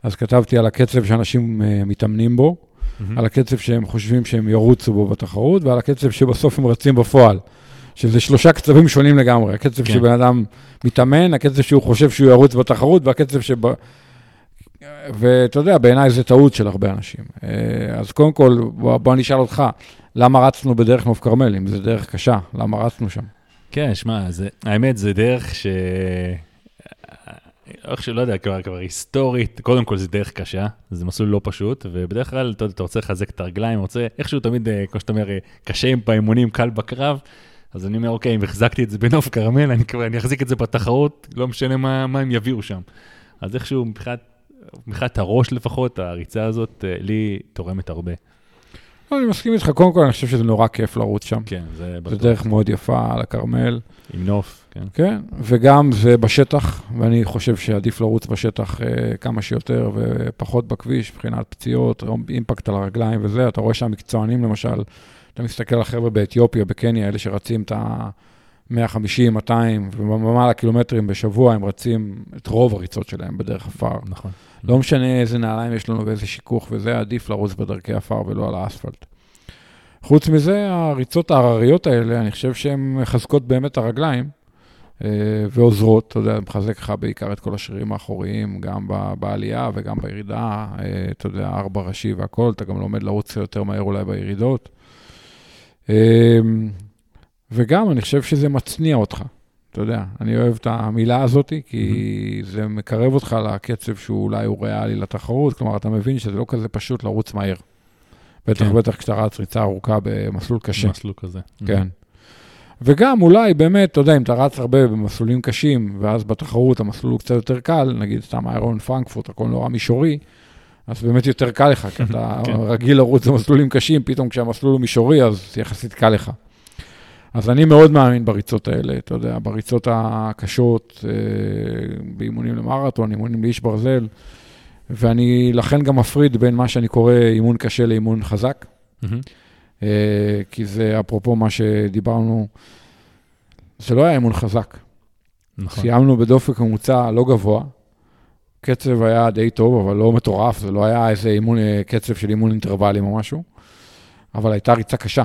אז כתבתי על הקצב שאנשים מתאמנים בו, מהמם. על הקצב שהם חושבים שהם ירוצו בו בתחרות, ועל הקצב שבסוף הם רצים בפועל. שזה שלושה קצבים שונים לגמרי, הקצב כן. שבן אדם מתאמן, הקצב שהוא חושב שהוא ירוץ בתחרות, והקצב שב... ואתה יודע, בעיניי זה טעות של הרבה אנשים. אה, אז קודם כל, בוא, בוא אני אשאל אותך, למה רצנו בדרך נוף כרמל, אם זו דרך קשה? למה רצנו שם? כן, שמע, זה- האמת, זה דרך ש... איך שלא יודע, כבר, כבר היסטורית, קודם כל זה דרך קשה, זה מסלול לא פשוט, ובדרך כלל אתה, אתה רוצה לחזק את הרגליים, רוצה איכשהו תמיד, אה, כמו שאתה אומר, אה, קשה עם באימונים, קל בקרב, אז אני אומר, אוקיי, אם החזקתי את זה בנוף כרמל, אני, אני אחזיק את זה בתחרות, לא משנה מה, מה הם יביאו שם. אז איכשהו, מבחינת הראש לפחות, הריצה הזאת, אה, לי תורמת הרבה. לא, אני מסכים איתך, קודם כל אני חושב שזה נורא כיף לרוץ שם. כן, זה זו בטוח. דרך מאוד יפה על הכרמל, עם נוף, כן. כן, וגם זה בשטח, ואני חושב שעדיף לרוץ בשטח אה, כמה שיותר ופחות בכביש, מבחינת פציעות, אימפקט על הרגליים וזה. אתה רואה שם מקצוענים למשל, אתה מסתכל על החבר'ה באתיופיה, בקניה, אלה שרצים את ה-150, 200 ומעלה קילומטרים בשבוע, הם רצים את רוב הריצות שלהם בדרך עפר. נכון. לא משנה איזה נעליים יש לנו ואיזה שיכוך וזה, עדיף לרוץ בדרכי עפר ולא על האספלט. חוץ מזה, הריצות ההרריות האלה, אני חושב שהן מחזקות באמת את הרגליים אה, ועוזרות, אתה יודע, מחזק לך בעיקר את כל השרירים האחוריים, גם בעלייה וגם בירידה, אה, אתה יודע, ארבע ראשי והכול, אתה גם לומד לרוץ יותר מהר אולי בירידות. אה, וגם, אני חושב שזה מצניע אותך. אתה יודע, אני אוהב את המילה הזאת, כי זה מקרב אותך לקצב שהוא אולי הוא ריאלי לתחרות, כלומר, אתה מבין שזה לא כזה פשוט לרוץ מהר. בטח כן. בטח כשאתה רץ ריצה ארוכה במסלול קשה. מסלול כזה. כן. וגם אולי באמת, אתה יודע, אם אתה רץ הרבה במסלולים קשים, ואז בתחרות המסלול הוא קצת יותר קל, נגיד סתם איירון פרנקפורט, הכל נורא מישורי, אז באמת יותר קל לך, כי אתה כן. רגיל לרוץ במסלולים קשים, פתאום כשהמסלול הוא מישורי, אז יחסית קל לך. אז אני מאוד מאמין בריצות האלה, אתה יודע, בריצות הקשות, אה, באימונים למרתון, אימונים לאיש ברזל, ואני לכן גם מפריד בין מה שאני קורא אימון קשה לאימון חזק. אה, כי זה אפרופו מה שדיברנו, זה לא היה אימון חזק. נכון. סיימנו בדופק ממוצע לא גבוה, קצב היה די טוב, אבל לא מטורף, זה לא היה איזה אימון, אה, קצב של אימון אינטרוולים או משהו, אבל הייתה ריצה קשה.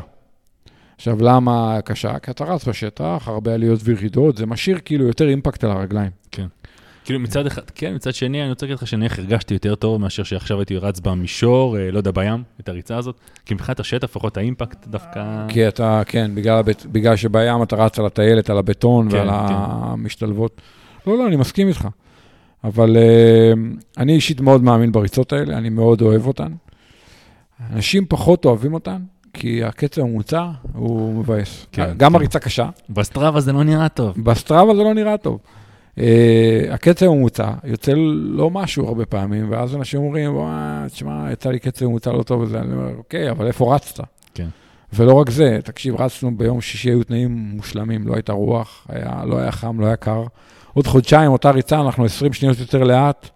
עכשיו, למה קשה? כי אתה רץ בשטח, הרבה עליות וירידות, זה משאיר כאילו יותר אימפקט על הרגליים. כאילו מצד אחד, כן, מצד שני, אני רוצה להגיד לך שנניח הרגשתי יותר טוב מאשר שעכשיו הייתי רץ במישור, אה, לא יודע, בים, את הריצה הזאת, כי מבחינת השטח, לפחות האימפקט דווקא... כי אתה, כן, בגלל, הבט, בגלל שבים אתה רץ על הטיילת, על הבטון כן, ועל כן. המשתלבות. לא, לא, אני מסכים איתך. אבל uh, אני אישית מאוד מאמין בריצות האלה, אני מאוד אוהב אותן. אנשים פחות אוהבים אותן, כי הקצב הממוצע הוא מבאס. כן, גם כן. הריצה קשה, בסטראבה זה לא נראה טוב. בסטראבה זה לא נראה טוב. Uh, הקצב הממוצע יוצא לא משהו הרבה פעמים, ואז אנשים אומרים, וואי, תשמע, יצא לי קצב ממוצע לא טוב וזה, אני אומר, אוקיי, אבל איפה רצת? כן. ולא רק זה, תקשיב, רצנו ביום שישי, היו תנאים מושלמים, לא הייתה רוח, היה, לא היה חם, לא היה קר. עוד חודשיים, אותה ריצה, אנחנו 20 שניות יותר לאט,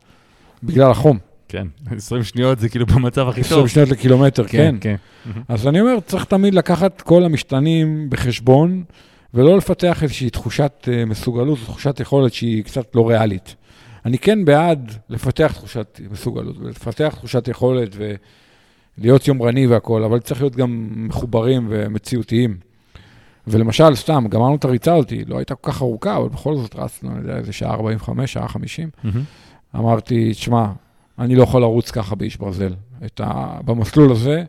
בגלל החום. כן, 20 שניות זה כאילו במצב הכי 20 טוב. שניות לקילומטר, כן. כן. אז אני אומר, צריך תמיד לקחת כל המשתנים בחשבון, ולא לפתח איזושהי תחושת אה, מסוגלות, תחושת יכולת שהיא קצת לא ריאלית. אני כן בעד לפתח תחושת מסוגלות, ולפתח תחושת יכולת ולהיות יומרני והכול, אבל צריך להיות גם מחוברים ומציאותיים. ולמשל, סתם, גמרנו את הריצה הזאת, לא הייתה כל כך ארוכה, אבל בכל זאת רצנו, אני יודע, איזה שעה 45, שעה 50. מהמם. אמרתי, תשמע, אני לא יכול לרוץ ככה באיש ברזל. ה... במסלול הזה,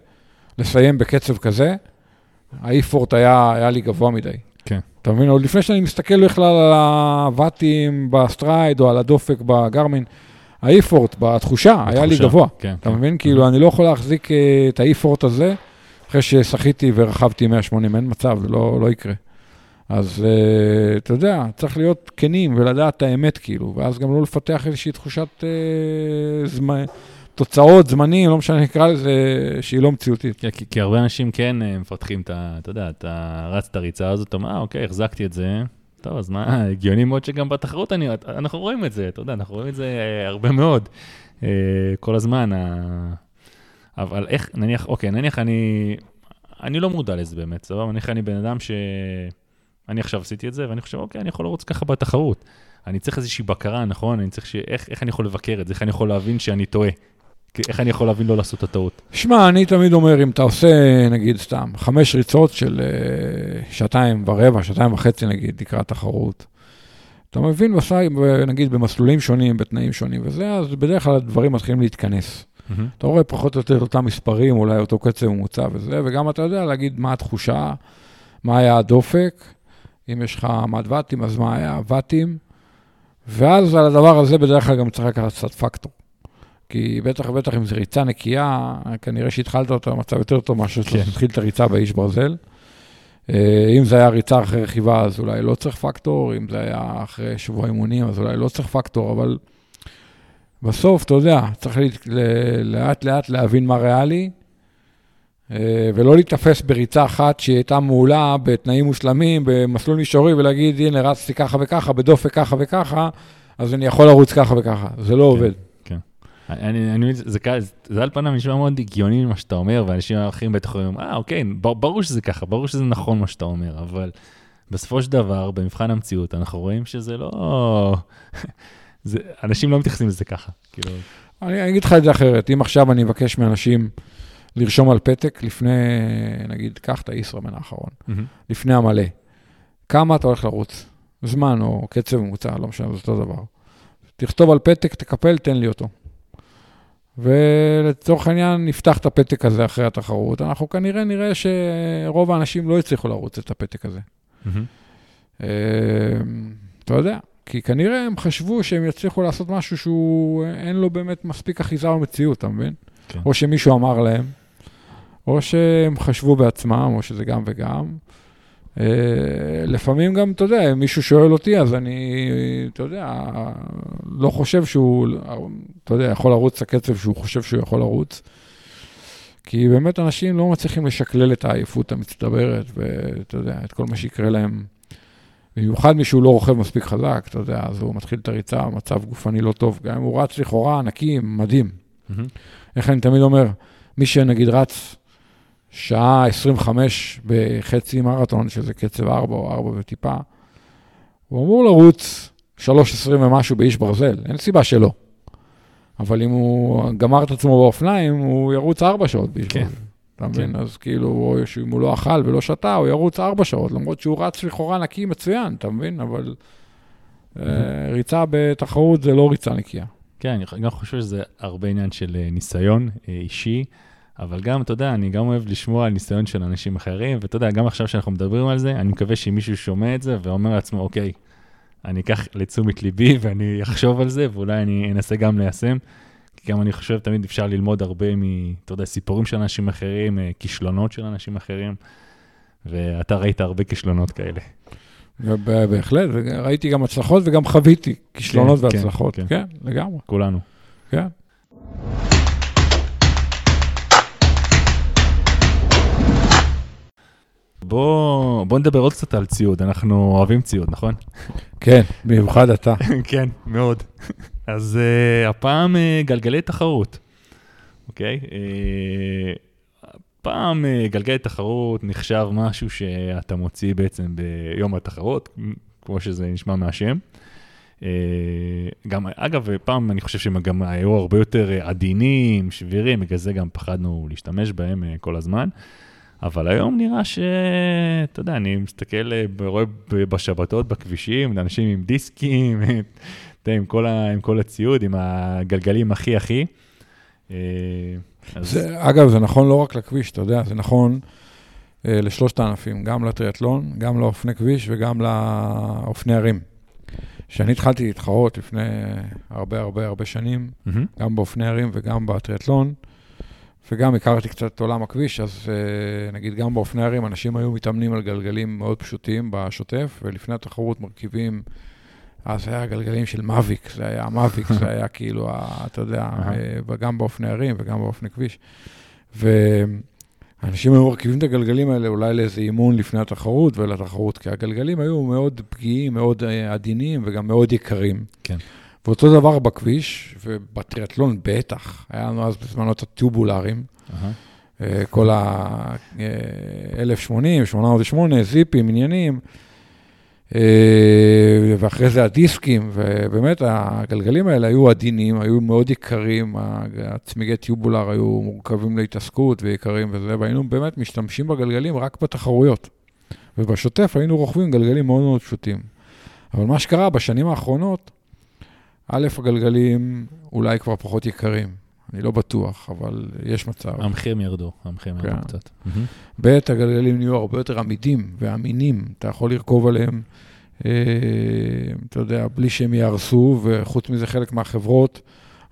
לסיים בקצב כזה, ה effort היה, היה לי גבוה מדי. כן. אתה מבין? עוד לפני שאני מסתכל בכלל על הוואטים ב Stryd או על הדופק ב Garmin, ה effort, בתחושה, היה לי בתחושה. גבוה. כן, אתה כן. מבין? כאילו, אני לא יכול להחזיק אה, את ה effort הזה אחרי ששחיתי ורכבתי 180, אין מצב, זה לא, לא יקרה. אז אה, אתה יודע, צריך להיות כנים ולדעת את האמת, כאילו, ואז גם לא לפתח איזושהי תחושת אה, זמן, תוצאות, זמנים, לא משנה, נקרא לזה, שהיא לא מציאותית. כן, כי, כי הרבה אנשים כן אה, מפתחים את ה... אתה יודע, אתה רץ את הריצה הזאת, אתה אומר, אה, אוקיי, החזקתי את זה. טוב, אז מה, הגיוני מאוד שגם בתחרות אני, אנחנו רואים את זה, אתה יודע, אנחנו רואים את זה הרבה מאוד, כל הזמן. ה... אבל איך, נניח, אוקיי, נניח אני, אני לא מודע לזה באמת, סבבה? נניח אני בן אדם ש... אני עכשיו עשיתי את זה, ואני חושב, אוקיי, אני יכול לרוץ ככה בתחרות. אני צריך איזושהי בקרה, נכון? אני צריך ש... איך, איך אני יכול לבקר את זה? איך אני יכול להבין שאני טועה? איך אני יכול להבין לא לעשות את הטעות? שמע, אני תמיד אומר, אם אתה עושה, נגיד, סתם, חמש ריצות של uh, שעתיים ורבע, שעתיים וחצי, נגיד, לקראת תחרות, אתה מבין, נגיד, במסלולים שונים, בתנאים שונים וזה, אז בדרך כלל הדברים מתחילים להתכנס. Mm-hmm. אתה רואה פחות או יותר אותם מספרים, אולי אותו קצב ממוצע וזה, וגם אתה יודע להגיד מה התחושה, מה היה הדופק, אם יש לך מד ואטים, אז מה היה הוואטים, ואז על הדבר הזה בדרך כלל גם צריך לקחת קצת פקטור. כי בטח ובטח אם זו ריצה נקייה, כנראה שהתחלת אותה במצב יותר טוב מאשר כן. שתתחיל את הריצה באיש ברזל. אה, אם זה היה ריצה אחרי רכיבה, אז אולי לא צריך פקטור, אם זה היה אחרי שבוע אימונים, אז אולי לא צריך פקטור, אבל בסוף, אתה יודע, צריך לאט לאט להבין מה ריאלי, ולא להיתפס בריצה אחת שהיא הייתה מעולה בתנאים מושלמים, במסלול מישורי, ולהגיד, הנה, רצתי ככה וככה, בדופק ככה וככה, אז אני יכול לרוץ ככה וככה. זה לא כן. עובד. אני, אני, זה, זה, זה על פניו נשמע מאוד הגיוני מה שאתה אומר, ואנשים אחרים בטח אומרים, אה, אוקיי, ברור שזה ככה, ברור שזה נכון מה שאתה אומר, אבל בסופו של דבר, במבחן המציאות, אנחנו רואים שזה לא... זה, אנשים לא מתייחסים לזה ככה, כאילו... אני אגיד לך את זה אחרת, אם עכשיו אני אבקש מאנשים לרשום על פתק לפני, נגיד, קח את הישראמן האחרון, mm-hmm. לפני המלא, כמה אתה הולך לרוץ? זמן או קצב ממוצע, לא משנה, זה אותו דבר. תכתוב על פתק, תקפל, תן לי אותו. ולצורך העניין נפתח את הפתק הזה אחרי התחרות, אנחנו כנראה נראה שרוב האנשים לא הצליחו לרוץ את הפתק הזה. Mm-hmm. אתה יודע, כי כנראה הם חשבו שהם יצליחו לעשות משהו שהוא, אין לו באמת מספיק אחיזה במציאות, אתה מבין? כן. או שמישהו אמר להם, או שהם חשבו בעצמם, או שזה גם וגם. אה, לפעמים גם, אתה יודע, אם מישהו שואל אותי, אז אני, אתה יודע, לא חושב שהוא, אתה יודע, יכול לרוץ את הקצב שהוא חושב שהוא יכול לרוץ. כי באמת אנשים לא מצליחים לשקלל את העייפות המצטברת, ואתה יודע, את כל מה שיקרה להם. במיוחד מישהו לא רוכב מספיק חזק, אתה יודע, אז הוא מתחיל את הריצה, מצב גופני לא טוב. גם אם הוא רץ לכאורה נקי, מדהים. Mm-hmm. איך אני תמיד אומר, מי שנגיד רץ שעה 25 בחצי מרתון, שזה קצב 4 או 4 וטיפה, הוא אמור לרוץ 3.20 ומשהו באיש ברזל, אין סיבה שלא. אבל אם הוא גמר את עצמו באופניים, הוא ירוץ 4 שעות באיש כן. ברזל. אתה מבין? כן. אז כאילו, או אם הוא לא אכל ולא שתה, הוא ירוץ 4 שעות, למרות שהוא רץ לכאורה נקי מצוין, אתה מבין? אבל אה, ריצה בתחרות זה לא ריצה נקייה. כן, אני גם חושב שזה הרבה עניין של אה, ניסיון אה, אישי. אבל גם, אתה יודע, אני גם אוהב לשמוע על ניסיון של אנשים אחרים, ואתה יודע, גם עכשיו שאנחנו מדברים על זה, אני מקווה שמישהו שומע את זה ואומר לעצמו, אוקיי, אני אקח לתשומת ליבי ואני אחשוב על זה, ואולי אני אנסה גם ליישם. כי גם אני חושב, תמיד אפשר ללמוד הרבה מ... אתה יודע, סיפורים של אנשים אחרים, אה, כישלונות של אנשים אחרים, ואתה ראית הרבה כישלונות כאלה. בהחלט, ראיתי גם הצלחות וגם חוויתי כישלונות כן, כן והצלחות. כן, כן, כן, לגמרי. כולנו. כן. בוא, בוא נדבר עוד קצת על ציוד, אנחנו אוהבים ציוד, נכון? כן, במיוחד אתה. כן, מאוד. אז uh, הפעם uh, גלגלי תחרות, אוקיי? Okay? Uh, פעם uh, גלגלי תחרות נחשב משהו שאתה מוציא בעצם ביום התחרות, כמו שזה נשמע מהשם. Uh, גם, אגב, פעם אני חושב שהם גם היו הרבה יותר עדינים, שבירים, בגלל זה גם פחדנו להשתמש בהם uh, כל הזמן. אבל היום נראה ש... אתה יודע, אני מסתכל, אה, רואה בשבתות בכבישים, אנשים עם דיסקים, אתה יודע, עם כל, ה, עם כל הציוד, עם הגלגלים הכי הכי. אה, אז... זה, אגב, זה נכון לא רק לכביש, אתה יודע, זה נכון אה, לשלושת הענפים, גם לטריאטלון, גם לאופני כביש וגם לאופני ערים. כשאני התחלתי להתחרות לפני הרבה הרבה הרבה שנים, mm-hmm. גם באופני ערים וגם בטריאטלון, וגם הכרתי קצת את עולם הכביש, אז אה, נגיד גם באופני ערים, אנשים היו מתאמנים על גלגלים מאוד פשוטים בשוטף, ולפני התחרות מרכיבים, אז היה גלגלים של מאביק, זה היה מאביק, זה היה כאילו, אתה יודע, אה, גם באופני ערים וגם באופני כביש. ואנשים היו מרכיבים את הגלגלים האלה אולי לאיזה אימון לפני התחרות ולתחרות, כי הגלגלים היו מאוד פגיעים, מאוד אה, עדינים וגם מאוד יקרים. כן. ואותו דבר בכביש, ובטריאטלון בטח, היה לנו אז בזמנו את הטובולרים, uh-huh. כל ה-1080, 808, זיפים, עניינים. אה, ואחרי זה הדיסקים, ובאמת הגלגלים האלה היו עדינים, היו מאוד יקרים, הצמיגי טיובולר היו מורכבים להתעסקות ויקרים וזה, והיינו באמת משתמשים בגלגלים רק בתחרויות. ובשוטף היינו רוכבים גלגלים מאוד מאוד פשוטים. אבל מה שקרה בשנים האחרונות, א', הגלגלים אולי כבר פחות יקרים. אני לא בטוח, אבל יש מצב. המחירים ירדו, המחירים ירדו כן. קצת. ב', הגלגלים נהיו הרבה יותר עמידים ואמינים. אתה יכול לרכוב עליהם, אה, אתה יודע, בלי שהם יהרסו, וחוץ מזה חלק מהחברות,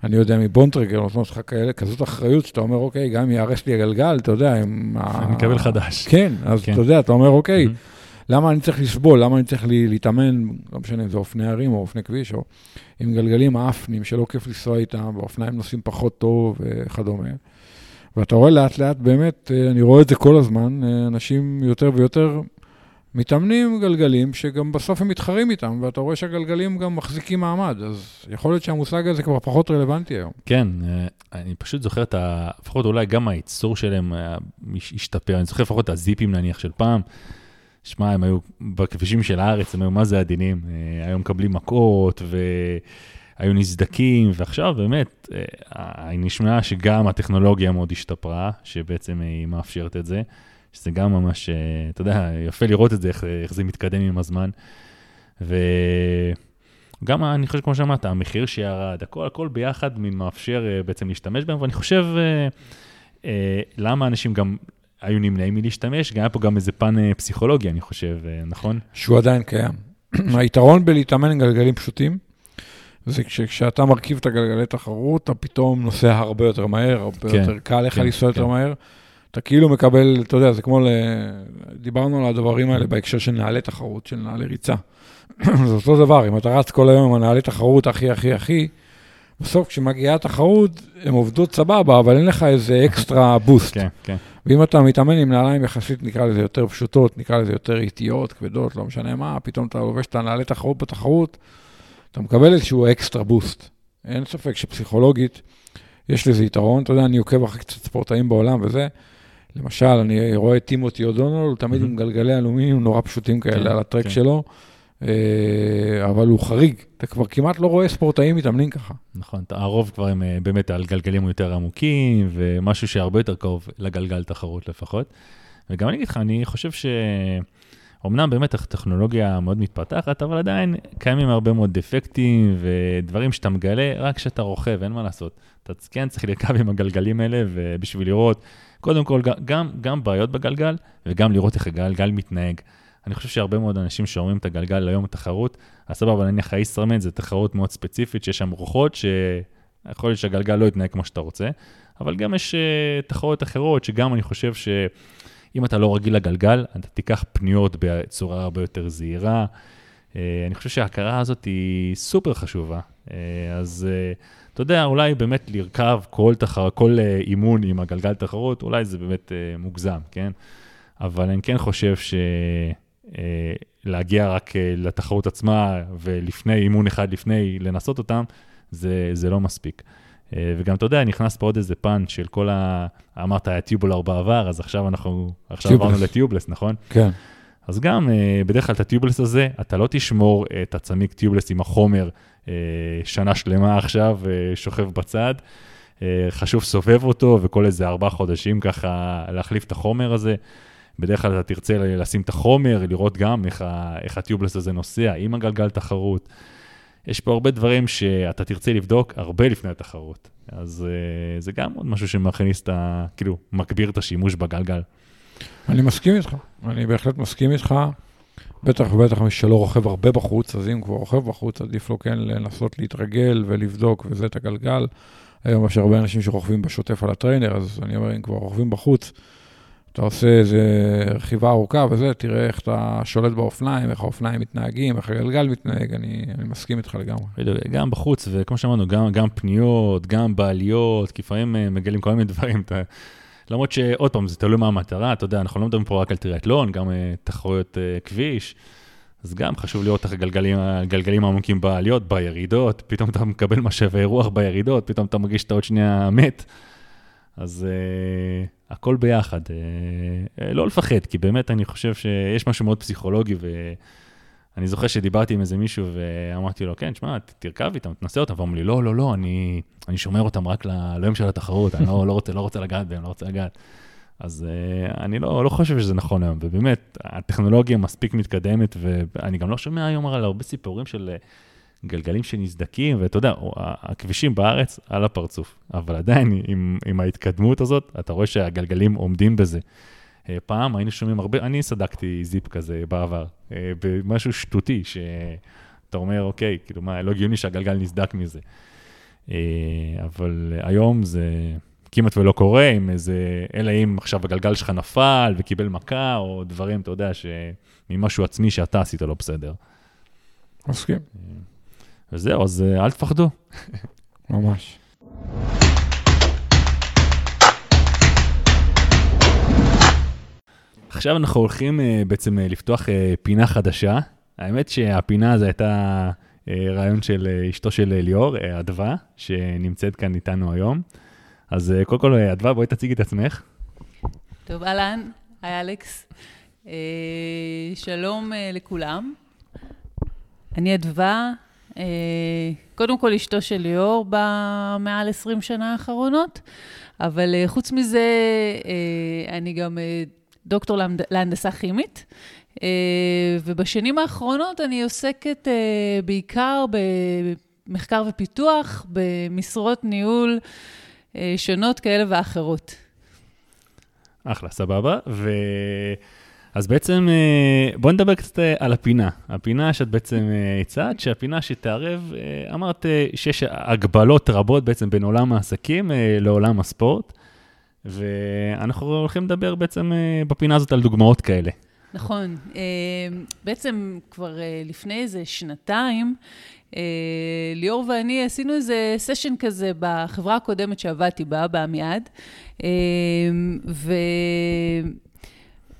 אני יודע מבונטרגר, נותנות לך כאלה, כזאת אחריות, שאתה אומר, אוקיי, גם אם יהרס לי הגלגל, אתה יודע, עם ה... אני מקבל חדש. כן, אז כן. אתה יודע, אתה אומר, אוקיי, מהמם. למה אני צריך לסבול? למה אני צריך להתאמן, לא משנה אם זה אופני הרים או אופני כביש, או עם גלגלים האפנים שלא כיף לנסוע איתם, ואופניים נוסעים פחות טוב וכדומה. ואתה רואה לאט לאט, באמת, אה, אני רואה את זה כל הזמן, אה, אנשים יותר ויותר מתאמנים גלגלים, שגם בסוף הם מתחרים איתם, ואתה רואה שהגלגלים גם מחזיקים מעמד, אז יכול להיות שהמושג הזה כבר פחות רלוונטי היום. כן, אה, אני פשוט זוכר את ה... לפחות אולי גם הייצור שלהם השתפר. אני זוכר לפחות את הזיפים נניח של פעם. שמע, הם היו בכבישים של הארץ, הם היו מה זה עדינים. אה, היו מקבלים מכות והיו נסדקים, ועכשיו באמת, אה, נשמע שגם הטכנולוגיה מאוד השתפרה, שבעצם היא מאפשרת את זה. שזה גם ממש, אה, אתה יודע, יפה לראות את זה, איך, איך זה מתקדם עם הזמן. וגם, אני חושב, כמו שאמרת, המחיר שירד, הכל, הכל ביחד מאפשר בעצם להשתמש בהם, ואני חושב, למה אנשים גם היו נמנעים מלהשתמש, גם היה פה גם איזה פן אה, פסיכולוגי, אני חושב, אה, נכון? שהוא עדיין קיים. היתרון בלהתאמן עם גלגלים פשוטים, זה כשאתה מרכיב את הגלגלי תחרות, אתה פתאום נוסע הרבה יותר מהר, הרבה כן, יותר קל לך כן, לנסוע יותר כן. מהר. אתה כאילו מקבל, אתה יודע, זה כמו, ל... דיברנו על הדברים האלה בהקשר של נעלי תחרות, של נעלי ריצה. זה אותו דבר, אם אתה רץ כל היום עם הנעלי תחרות הכי, הכי, הכי, בסוף כשמגיעה התחרות, הן עובדות סבבה, אבל אין לך איזה אקסטרה בוסט. כן, כן. ואם אתה מתאמן עם נעליים יחסית, נקרא לזה יותר פשוטות, נקרא לזה יותר איטיות, כבדות, לא משנה מה, פתאום אתה לובש את הנעלי תחרות בתחרות, אתה מקבל איזשהו אקסטרה בוסט. אין ספק שפסיכולוגית יש לזה יתרון. אתה יודע, אני עוקב אחרי קצת ספורטאים בעולם וזה. למשל, אני רואה את טימותי אודונל, הוא תמיד. עם גלגלי אלומיניום נורא פשוטים כאלה כן, על הטרק כן. שלו, אבל הוא חריג. אתה כבר כמעט לא רואה ספורטאים מתאמנים ככה. נכון, הרוב כבר הם אה, באמת על גלגלים יותר עמוקים, ומשהו שהרבה יותר קרוב לגלגל תחרות לפחות. וגם אני אגיד לך, אני חושב שאומנם באמת הטכנולוגיה מאוד מתפתחת, אבל עדיין קיימים הרבה מאוד דפקטים ודברים שאתה מגלה רק כשאתה רוכב, אין מה לעשות. אתה כן צריך לרכב עם הגלגלים האלה, ובשביל לראות, קודם כל, גם, גם בעיות בגלגל, וגם לראות איך הגלגל מתנהג. אני חושב שהרבה מאוד אנשים שאומרים את הגלגל היום בתחרות, אז סבבה, נניח הישראמן זה תחרות מאוד ספציפית, שיש שם רוחות, שיכול להיות שהגלגל לא יתנהג כמו שאתה רוצה, אבל גם יש uh, תחרות אחרות, שגם אני חושב שאם אתה לא רגיל לגלגל, אתה תיקח פניות בצורה הרבה יותר זהירה. Uh, אני חושב שההכרה הזאת היא סופר חשובה. Uh, אז uh, אתה יודע, אולי באמת לרכב כל, תחר, כל אימון עם הגלגל תחרות, אולי זה באמת מוגזם, כן? אבל אני כן חושב ש... אה, להגיע רק אה, לתחרות עצמה ולפני, אימון אחד לפני, לנסות אותם, זה, זה לא מספיק. אה, וגם, אתה יודע, נכנס פה עוד איזה פן של כל ה... אמרת, היה טיובולר בעבר, אז עכשיו אנחנו, עכשיו טיובלס. עברנו לטיובלס, נכון? כן. אז גם, בדרך כלל את הטיובלס הזה, אתה לא תשמור את הצמיג טיובלס עם החומר שנה שלמה עכשיו, שוכב בצד. חשוב סובב אותו, וכל איזה ארבעה חודשים ככה להחליף את החומר הזה. בדרך כלל אתה תרצה לשים את החומר, לראות גם איך, ה, איך הטיובלס הזה נוסע עם הגלגל תחרות. יש פה הרבה דברים שאתה תרצה לבדוק הרבה לפני התחרות. אז uh, זה גם עוד משהו שמכניס את ה... כאילו, מגביר את השימוש בגלגל. אני מסכים איתך, אני בהחלט מסכים איתך. בטח ובטח מי שלא רוכב הרבה בחוץ, אז אם כבר רוכב בחוץ, עדיף לו כן לנסות להתרגל ולבדוק וזה את הגלגל. היום יש הרבה אנשים שרוכבים בשוטף על הטריינר, אז אני אומר, אם כבר רוכבים בחוץ, אתה עושה איזה רכיבה ארוכה וזה, תראה איך אתה שולט באופניים, איך האופניים מתנהגים, איך הגלגל מתנהג, אני, אני מסכים איתך לגמרי. גם בחוץ, וכמו שאמרנו, גם, גם פניות, גם בעליות, כי לפעמים אה, מגלים כל מיני דברים. אתה... למרות שעוד פעם, זה תלוי מה המטרה, אתה יודע, אנחנו לא מדברים פה רק על טריאטלון, גם אה, תחרויות אה, כביש. אז גם חשוב לראות איך הגלגלים, הגלגלים העמוקים בעליות, בירידות, פתאום אתה מקבל משאבי רוח בירידות, פתאום אתה מרגיש שאתה עוד שנייה מת. אז uh, הכל ביחד. Uh, uh, לא לפחד, כי באמת אני חושב שיש משהו מאוד פסיכולוגי, אני זוכר שדיברתי עם איזה מישהו ואמרתי לו, כן, תשמע, תרכב איתם, תנסה אותם, ואמרו לי, לא, לא, לא, אני, אני שומר אותם רק ליום של התחרות, אני לא, לא, רוצה, לא רוצה לגעת בהם, לא רוצה לגעת. אז uh, אני לא, לא חושב שזה נכון היום, ובאמת, הטכנולוגיה מספיק מתקדמת, ואני גם לא שומע היום על הרבה סיפורים של אה, גלגלים שנסדקים, ואתה יודע, הכבישים בארץ על הפרצוף, אבל עדיין, עם, עם ההתקדמות הזאת, אתה רואה שהגלגלים עומדים בזה. Uh, פעם היינו שומעים הרבה, אני סדקתי זיפ כזה בעבר, uh, במשהו שטותי, שאתה אומר, אוקיי, כאילו, מה, לא הגיוני שהגלגל נסדק מזה. Uh, אבל היום זה... כמעט ולא קורה, עם איזה, אלא אם עכשיו הגלגל שלך נפל וקיבל מכה, או דברים, אתה יודע, ממשהו עצמי שאתה עשית לא בסדר. מסכים. וזהו, אז אה, אל תפחדו. ממש. עכשיו אנחנו הולכים אה, בעצם אה, לפתוח פינה חדשה. האמת שהפינה הזו הייתה רעיון של אשתו של ליאור, אדווה, שנמצאת כאן איתנו היום. אז קודם כל, אדווה, בואי תציגי את עצמך. טוב, אהלן, היי אלכס. שלום לכולם. אני אדווה, קודם כל אשתו של ליאור במעל 20 שנה האחרונות, אבל חוץ מזה, אני גם דוקטור להנדסה כימית, ובשנים האחרונות אני עוסקת בעיקר במחקר ופיתוח, במשרות ניהול. אה, שונות כאלה ואחרות. אחלה, סבבה. ו... אז בעצם אה, בואי נדבר קצת אה, על הפינה. הפינה שאת בעצם הצעת, שהפינה שתערב, אמרת שיש הגבלות רבות בעצם בין עולם העסקים לעולם הספורט, ואנחנו הולכים לדבר בעצם בפינה הזאת על דוגמאות כאלה. נכון. בעצם כבר לפני איזה שנתיים, אה, ליאור ואני עשינו איזה סשן כזה בחברה הקודמת שעבדתי בה, בעמיעד, אה, ו...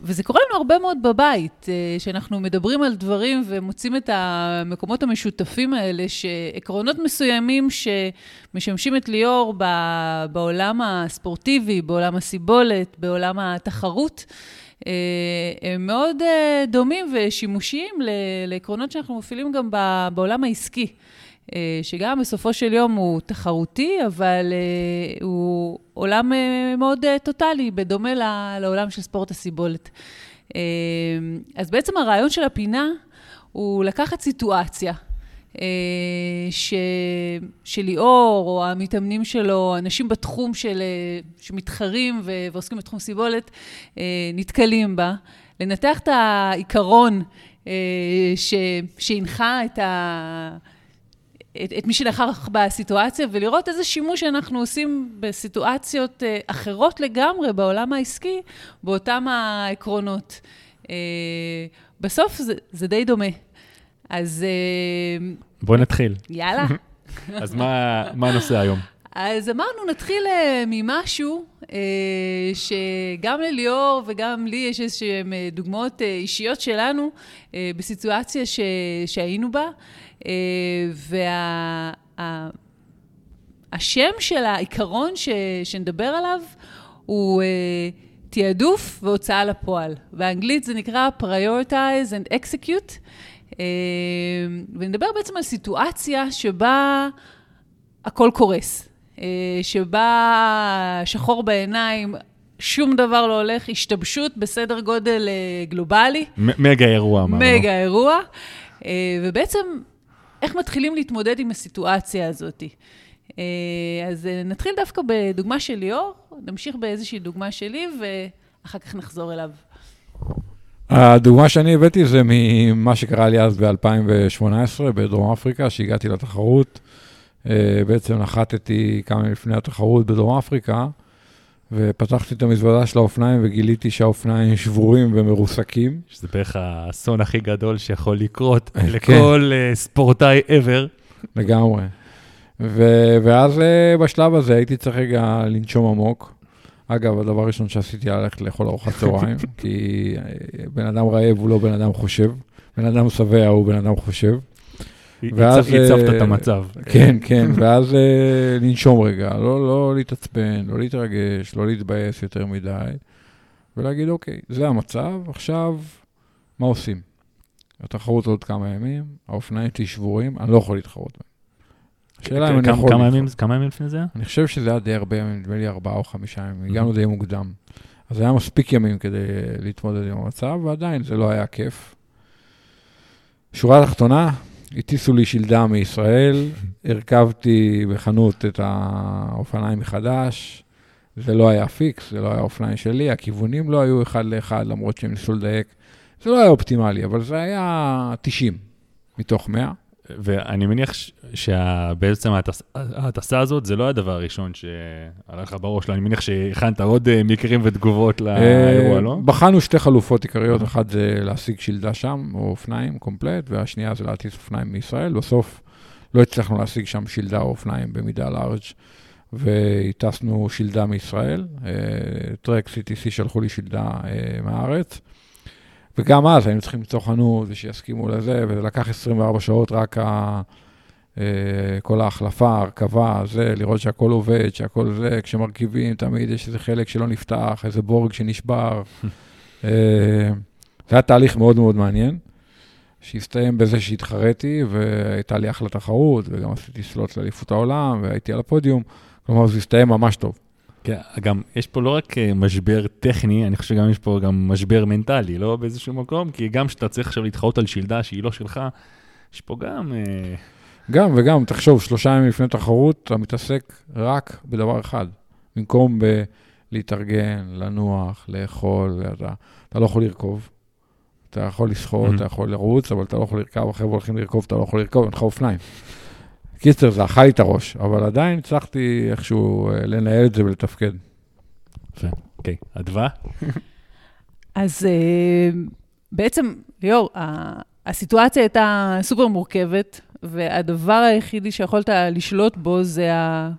וזה קורה לנו הרבה מאוד בבית, אה, שאנחנו מדברים על דברים ומוצאים את המקומות המשותפים האלה, שעקרונות מסוימים שמשמשים את ליאור בעולם הספורטיבי, בעולם הסיבולת, בעולם התחרות, אה, הם מאוד אה, דומים ושימושיים לעקרונות שאנחנו מפעילים גם בעולם העסקי. אה, שגם בסופו של יום הוא תחרותי, אבל הוא עולם מאוד טוטאלי, בדומה לעולם של ספורט הסיבולת. אז בעצם הרעיון של הפינה הוא לקחת סיטואציה אה, ש, שליאור, או המתאמנים שלו, אנשים בתחום של, אה, שמתחרים ועוסקים בתחום סיבולת, אה, נתקלים בה. לנתח את העיקרון ש, שהנחה את, ה, את, את מי שנכח בסיטואציה, ולראות איזה שימוש אנחנו עושים בסיטואציות אחרות לגמרי בעולם העסקי, באותם העקרונות. בסוף זה, זה די דומה. אז... אה, בואי נתחיל. יאללה. אז מה, מה הנושא היום? אז אמרנו, נתחיל ממשהו שגם לליאור וגם לי יש איזשהן דוגמאות אישיות שלנו בסיטואציה ש, שהיינו בה, והשם וה, של העיקרון ש, שנדבר עליו הוא uh, תעדוף והוצאה לפועל. באנגלית זה נקרא Prioritize and Execute. אה, ונדבר בעצם על סיטואציה שבה הכל קורס, אה, שבה שחור בעיניים, שום דבר לא הולך, השתבשות בסדר גודל אה, גלובלי. מגה אירוע, אמרנו. מגה אירוע. ובעצם, איך מתחילים להתמודד עם הסיטואציה הזאת? אז נתחיל דווקא בדוגמה של ליאור, נמשיך באיזושהי דוגמה שלי, ואחר כך נחזור אליו. הדוגמה שאני הבאתי זה ממה שקרה לי אז ב-2018 בדרום אפריקה, שהגעתי לתחרות. אה, בעצם נחתתי כמה לפני התחרות בדרום אפריקה, ופתחתי את המזוודה של האופניים וגיליתי שהאופניים שבורים ומרוסקים. שזה בערך האסון הכי גדול שיכול לקרות כן. לכל כן. ספורטאי ever. לגמרי. ו- ואז אה, בשלב הזה הייתי צריך רגע לנשום עמוק. אגב, הדבר הראשון שעשיתי היה ללכת לאכול ארוחת צהריים, כי אה, בן אדם רעב הוא לא בן אדם חושב, בן אדם שבע הוא בן אדם חושב. ואז... הצבת את המצב. כן, כן, ואז אה, לנשום רגע, לא, לא להתעצבן, לא להתרגש, לא להתבאס יותר מדי, ולהגיד, אוקיי, זה המצב, עכשיו, מה עושים? התחרות עוד כמה ימים, האופניים שלי שבורים, אני לא יכול להתחרות בהם. השאלה אם אני יכול... כמה. ימים- לפני זה היה? אני חושב שזה היה די הרבה ימים, נדמה לי ארבעה או חמישה ימים, Mhm. הגענו די מוקדם. אז היה מספיק ימים כדי להתמודד עם המצב, ועדיין זה לא היה כיף. שורה תחתונה, הטיסו לי שלדה מישראל, הרכבתי בחנות את האופניים מחדש, זה לא היה פיקס, זה לא היה אופניים שלי, הכיוונים לא היו אחד לאחד, למרות שהם ניסו לדייק. זה לא היה אופטימלי, אבל זה היה 90 מתוך 100. ואני מניח שבעצם ההטס- ההטסה הזאת, זה לא הדבר הראשון שעלה לך בראש, לא, אני מניח שהכנת עוד אה, מקרים ותגובות לאירוע, אה, לא? בחנו שתי חלופות עיקריות, אחת זה להשיג שלדה שם, או אופניים קומפלט, והשנייה זה להטיס אופניים מישראל. בסוף לא הצלחנו להשיג שם שלדה או אופניים במידה לארג' והטסנו שלדה מישראל. אה, טרק CTC שלחו לי שלדה מהארץ. וגם אז היינו צריכים למצוא חנות ושיסכימו לזה, וזה לקח 24 שעות רק ה... אה, כל ההחלפה, ההרכבה, זה, לראות שהכל עובד, שהכל זה, כשמרכיבים, תמיד יש איזה חלק שלא נפתח, איזה בורג שנשבר. אה, זה היה תהליך מאוד מאוד מעניין, שהסתיים בזה שהתחרתי, והייתה לי אחלה תחרות, וגם עשיתי סלוט לאליפות העולם, והייתי על הפודיום, כלומר, זה הסתיים ממש טוב. כן, גם יש פה לא רק אה, משבר טכני, אני חושב שגם יש פה גם משבר מנטלי, לא באיזשהו מקום, כי גם כשאתה צריך עכשיו להתחרות על שלדה שהיא לא שלך, יש פה גם... אה, גם וגם, תחשוב, שלושה ימים לפני תחרות, אתה מתעסק רק בדבר אחד. במקום ב- להתארגן, לנוח, לאכול, אתה, אתה לא יכול לרכוב. אתה יכול לשחות, Mhm. אתה יכול לרוץ, אבל אתה לא יכול לרכב, החבר'ה הולכים לרכוב, אתה לא יכול לרכוב, אין לך אופניים. קיצר, זה אכל לי את הראש, אבל עדיין הצלחתי איכשהו אה, לנהל את זה ולתפקד. אוקיי, אדווה? אז אה, בעצם, ליאור, הסיטואציה הייתה סופר מורכבת, והדבר היחידי שיכולת לשלוט בו זה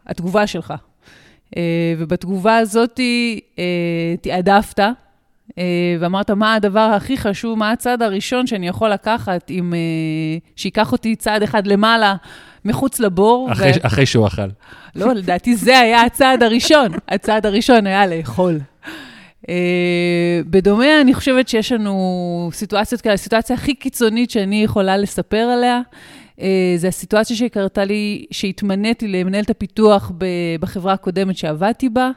התגובה שלך. אה, ובתגובה הזאת תעדפת, אה, ואמרת, מה הדבר הכי חשוב, מה הצעד הראשון שאני יכול לקחת, עם, שייקח אותי צעד אחד למעלה, מחוץ לבור. אחרי, אחרי שהוא אכל. לא, לדעתי זה היה הצעד הראשון. הצעד הראשון היה לאכול. Uh, בדומה, אני חושבת שיש לנו סיטואציות כאלה, הסיטואציה הכי קיצונית שאני יכולה לספר עליה, uh, זה הסיטואציה שקרתה לי, שהתמניתי למנהלת הפיתוח ב- בחברה הקודמת שעבדתי בה.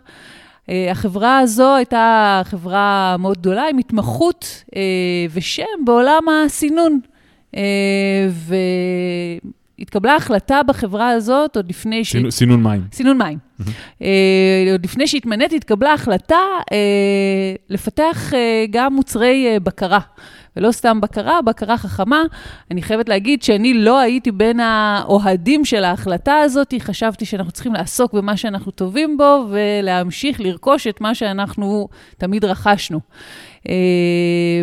Uh, החברה הזו הייתה חברה מאוד גדולה, עם התמחות uh, ושם בעולם הסינון. Uh, והתקבלה החלטה בחברה הזאת, עוד לפני ש... סינון, סינון מים. סינון מים. אה, עוד לפני שהתמניתי, התקבלה החלטה אה, לפתח אה, גם מוצרי אה, בקרה. ולא סתם בקרה, בקרה חכמה. אני חייבת להגיד שאני לא הייתי בין האוהדים של ההחלטה הזאת, חשבתי שאנחנו צריכים לעסוק במה שאנחנו טובים בו ולהמשיך לרכוש את מה שאנחנו תמיד רכשנו. אה,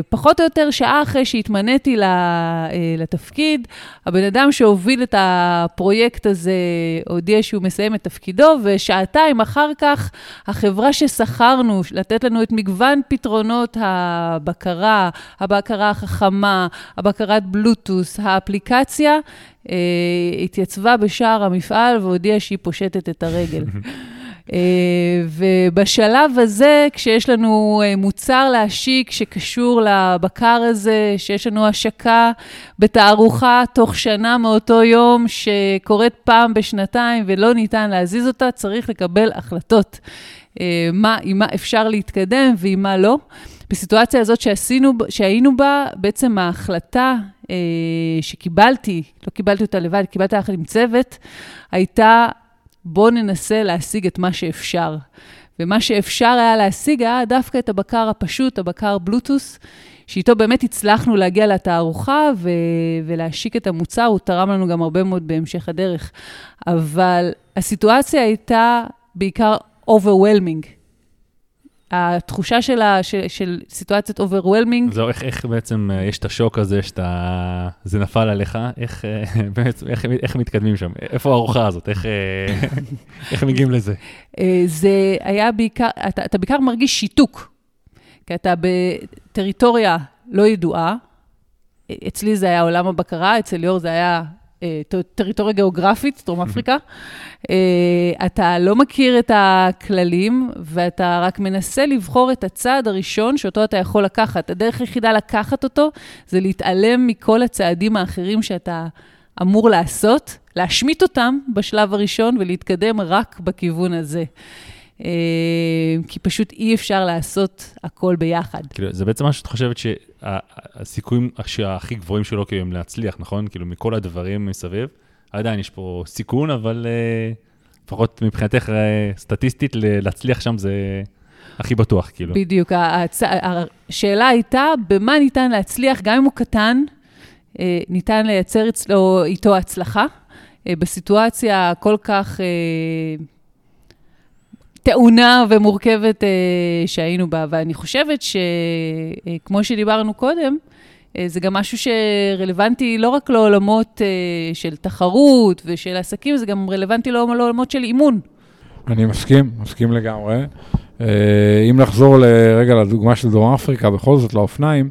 פחות או יותר שעה אחרי שהתמניתי אה, לתפקיד, הבן אדם שהוביל את הפרויקט הזה הודיע שהוא מסיים את תפקידו, ושעתיים אחר כך החברה ששכרנו לתת לנו את מגוון פתרונות הבקרה, הבקרה החכמה, הבקרת בלוטוס, האפליקציה, אה, התייצבה בשער המפעל והודיעה שהיא פושטת את הרגל. אה, ובשלב הזה, כשיש לנו אה, מוצר להשיק שקשור לבקר הזה, שיש לנו השקה בתערוכה תוך שנה מאותו יום, שקורית פעם בשנתיים ולא ניתן להזיז אותה, צריך לקבל החלטות. אה, מה, עם מה אפשר להתקדם ועם מה לא. בסיטואציה הזאת שעשינו, שהיינו בה, בעצם ההחלטה שקיבלתי, לא קיבלתי אותה לבד, קיבלתי יחד עם צוות, הייתה בואו ננסה להשיג את מה שאפשר. ומה שאפשר היה להשיג היה דווקא את הבקר הפשוט, הבקר בלוטוס, שאיתו באמת הצלחנו להגיע לתערוכה ו- ולהשיק את המוצר, הוא תרם לנו גם הרבה מאוד בהמשך הדרך. אבל הסיטואציה הייתה בעיקר overwhelming. התחושה של, ה- של, של סיטואציית overwhelming, זהו, איך, איך בעצם אה, יש את השוק הזה שאתה... זה נפל עליך, איך, אה, בעצם, איך, איך מתקדמים שם? איפה הארוחה הזאת? איך, אה, איך מגיעים לזה? זה היה בעיקר, אתה, אתה בעיקר מרגיש שיתוק, כי אתה בטריטוריה לא ידועה. אצלי זה היה עולם הבקרה, אצל ליאור זה היה טריטוריה גיאוגרפית, דרום אפריקה, אתה לא מכיר את הכללים, ואתה רק מנסה לבחור את הצעד הראשון שאותו אתה יכול לקחת. הדרך היחידה לקחת אותו זה להתעלם מכל הצעדים האחרים שאתה אמור לעשות, להשמיט אותם בשלב הראשון ולהתקדם רק בכיוון הזה. אה, כי פשוט אי אפשר לעשות הכל ביחד. כאילו, זה בעצם מה שאת חושבת שהסיכויים הכי גבוהים שלו כאילו הם להצליח, נכון? כאילו, מכל הדברים מסביב, עדיין יש פה סיכון, אבל uh, לפחות מבחינתך uh, סטטיסטית, להצליח שם זה הכי בטוח, כאילו. בדיוק. הצ... השאלה הייתה, במה ניתן להצליח, גם אם הוא קטן, ניתן לייצר אצלו, איתו הצלחה, בסיטואציה כל כך... טעונה ומורכבת אה, שהיינו בה. ואני חושבת שכמו אה, שדיברנו קודם, אה, זה גם משהו שרלוונטי לא רק לעולמות של תחרות ושל עסקים, זה גם רלוונטי לעולמות של אימון. אני מסכים, מסכים לגמרי. אם נחזור רגע לדוגמה של דרום אפריקה, בכל זאת לאופניים,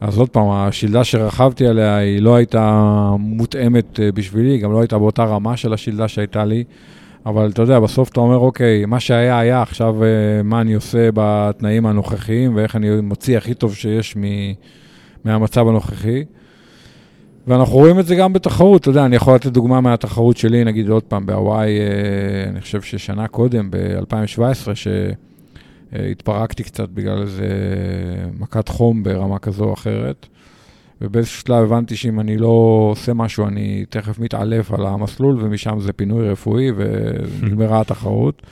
אז עוד פעם, השלדה שרכבתי עליה היא לא הייתה מותאמת בשבילי, גם לא הייתה באותה רמה של השלדה שהייתה לי. אבל אתה יודע, בסוף אתה אומר, אוקיי, מה שהיה היה, עכשיו אה, מה אני עושה בתנאים הנוכחיים, ואיך אני מוציא הכי טוב שיש מ... מהמצב הנוכחי. ואנחנו רואים את זה גם בתחרות, אתה יודע, אני יכול לתת דוגמה מהתחרות שלי, נגיד עוד פעם, בהוואי, אה, אני חושב ששנה קודם, ב-2017, שהתפרקתי קצת בגלל איזה מכת חום ברמה כזו או אחרת. ובאיזשהו שלב הבנתי שאם אני לא עושה משהו, אני תכף מתעלף על המסלול, ומשם זה פינוי רפואי, ונגמרה התחרות.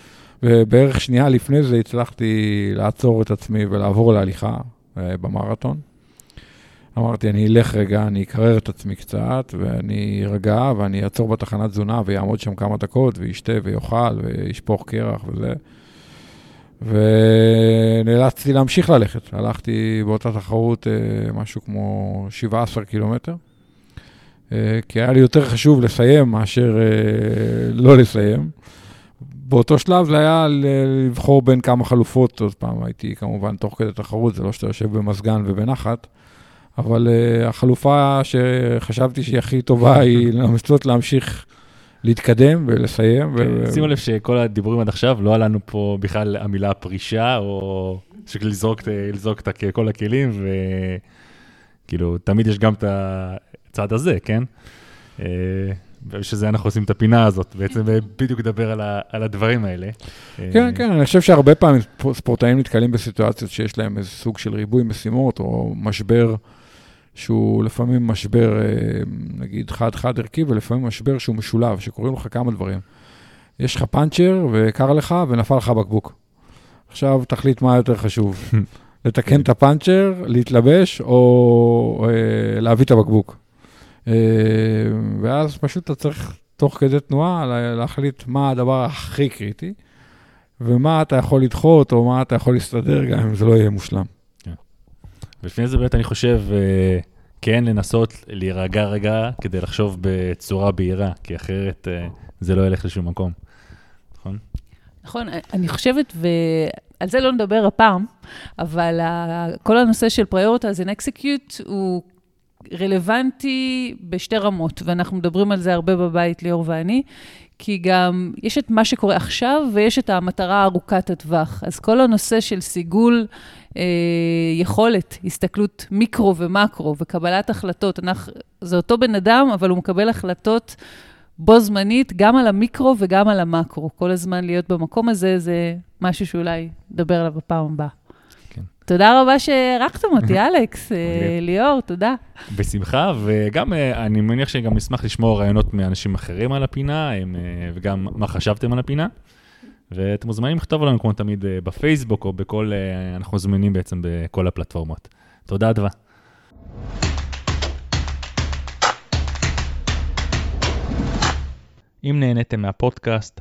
ובערך שנייה לפני זה הצלחתי לעצור את עצמי ולעבור להליכה אה, במרתון. אמרתי, אני אלך רגע, אני אקרר את עצמי קצת, ואני ארגע, ואני אעצור בתחנת תזונה, ויעמוד שם כמה דקות, וישתה ויאכל, וישפוך קרח וזה. ונאלצתי להמשיך ללכת. הלכתי באותה תחרות אה, משהו כמו 17 קילומטר, אה, כי היה לי יותר חשוב לסיים מאשר אה, לא לסיים. באותו שלב זה היה לבחור בין כמה חלופות, עוד פעם, הייתי כמובן תוך כדי תחרות, זה לא שאתה יושב במזגן ובנחת, אבל החלופה שחשבתי שהיא הכי טובה היא לנסות להמשיך להתקדם ולסיים. כן, שימו לב שכל הדיבורים עד עכשיו, לא עלינו פה בכלל המילה פרישה, או לזרוק את כל הכלים, וכאילו, תמיד יש גם את הצד הזה, כן? אה, ושזה אנחנו עושים את הפינה הזאת, בעצם בדיוק לדבר על, על הדברים האלה. כן, אה, כן, אני חושב שהרבה פעמים ספורטאים נתקלים בסיטואציות שיש להם איזה סוג של ריבוי משימות, או משבר. שהוא לפעמים משבר, אה, נגיד, חד-חד ערכי, ולפעמים משבר שהוא משולב, שקורים לך כמה דברים. יש לך פאנצ'ר וקר לך ונפל לך בקבוק. עכשיו תחליט מה יותר חשוב, לתקן את הפאנצ'ר, להתלבש או אה, להביא את הבקבוק. אה, ואז פשוט אתה צריך, תוך כדי תנועה, להחליט מה הדבר הכי קריטי, ומה אתה יכול לדחות, או מה אתה יכול להסתדר גם אם זה לא יהיה מושלם. ולפני זה באמת אני חושב, אה, כן לנסות להירגע רגע כדי לחשוב בצורה בהירה, כי אחרת אה, זה לא ילך לשום מקום, נכון? נכון, אני חושבת, ועל זה לא נדבר הפעם, אבל כל הנושא של Prioritize and Execute הוא רלוונטי בשתי רמות, ואנחנו מדברים על זה הרבה בבית, ליאור ואני, כי גם יש את מה שקורה עכשיו ויש את המטרה ארוכת הטווח. אז כל הנושא של סיגול אה, יכולת, הסתכלות מיקרו ומקרו וקבלת החלטות, אנחנו, זה אותו בן אדם, אבל הוא מקבל החלטות בו זמנית, גם על המיקרו וגם על המקרו. כל הזמן להיות במקום הזה, זה משהו שאולי נדבר עליו בפעם הבאה. תודה רבה שהערכתם אותי, אלכס. אה, ליאור, תודה. בשמחה, וגם, אה, אני מניח שגם נשמח לשמוע רעיונות מאנשים אחרים על הפינה, וגם מה חשבתם על הפינה. ואתם מוזמנים לכתוב לנו כמו תמיד אה, בפייסבוק או בכל, אה, אנחנו זמינים בעצם בכל הפלטפורמות. תודה, אדווה. אם נהניתם מהפודקאסט,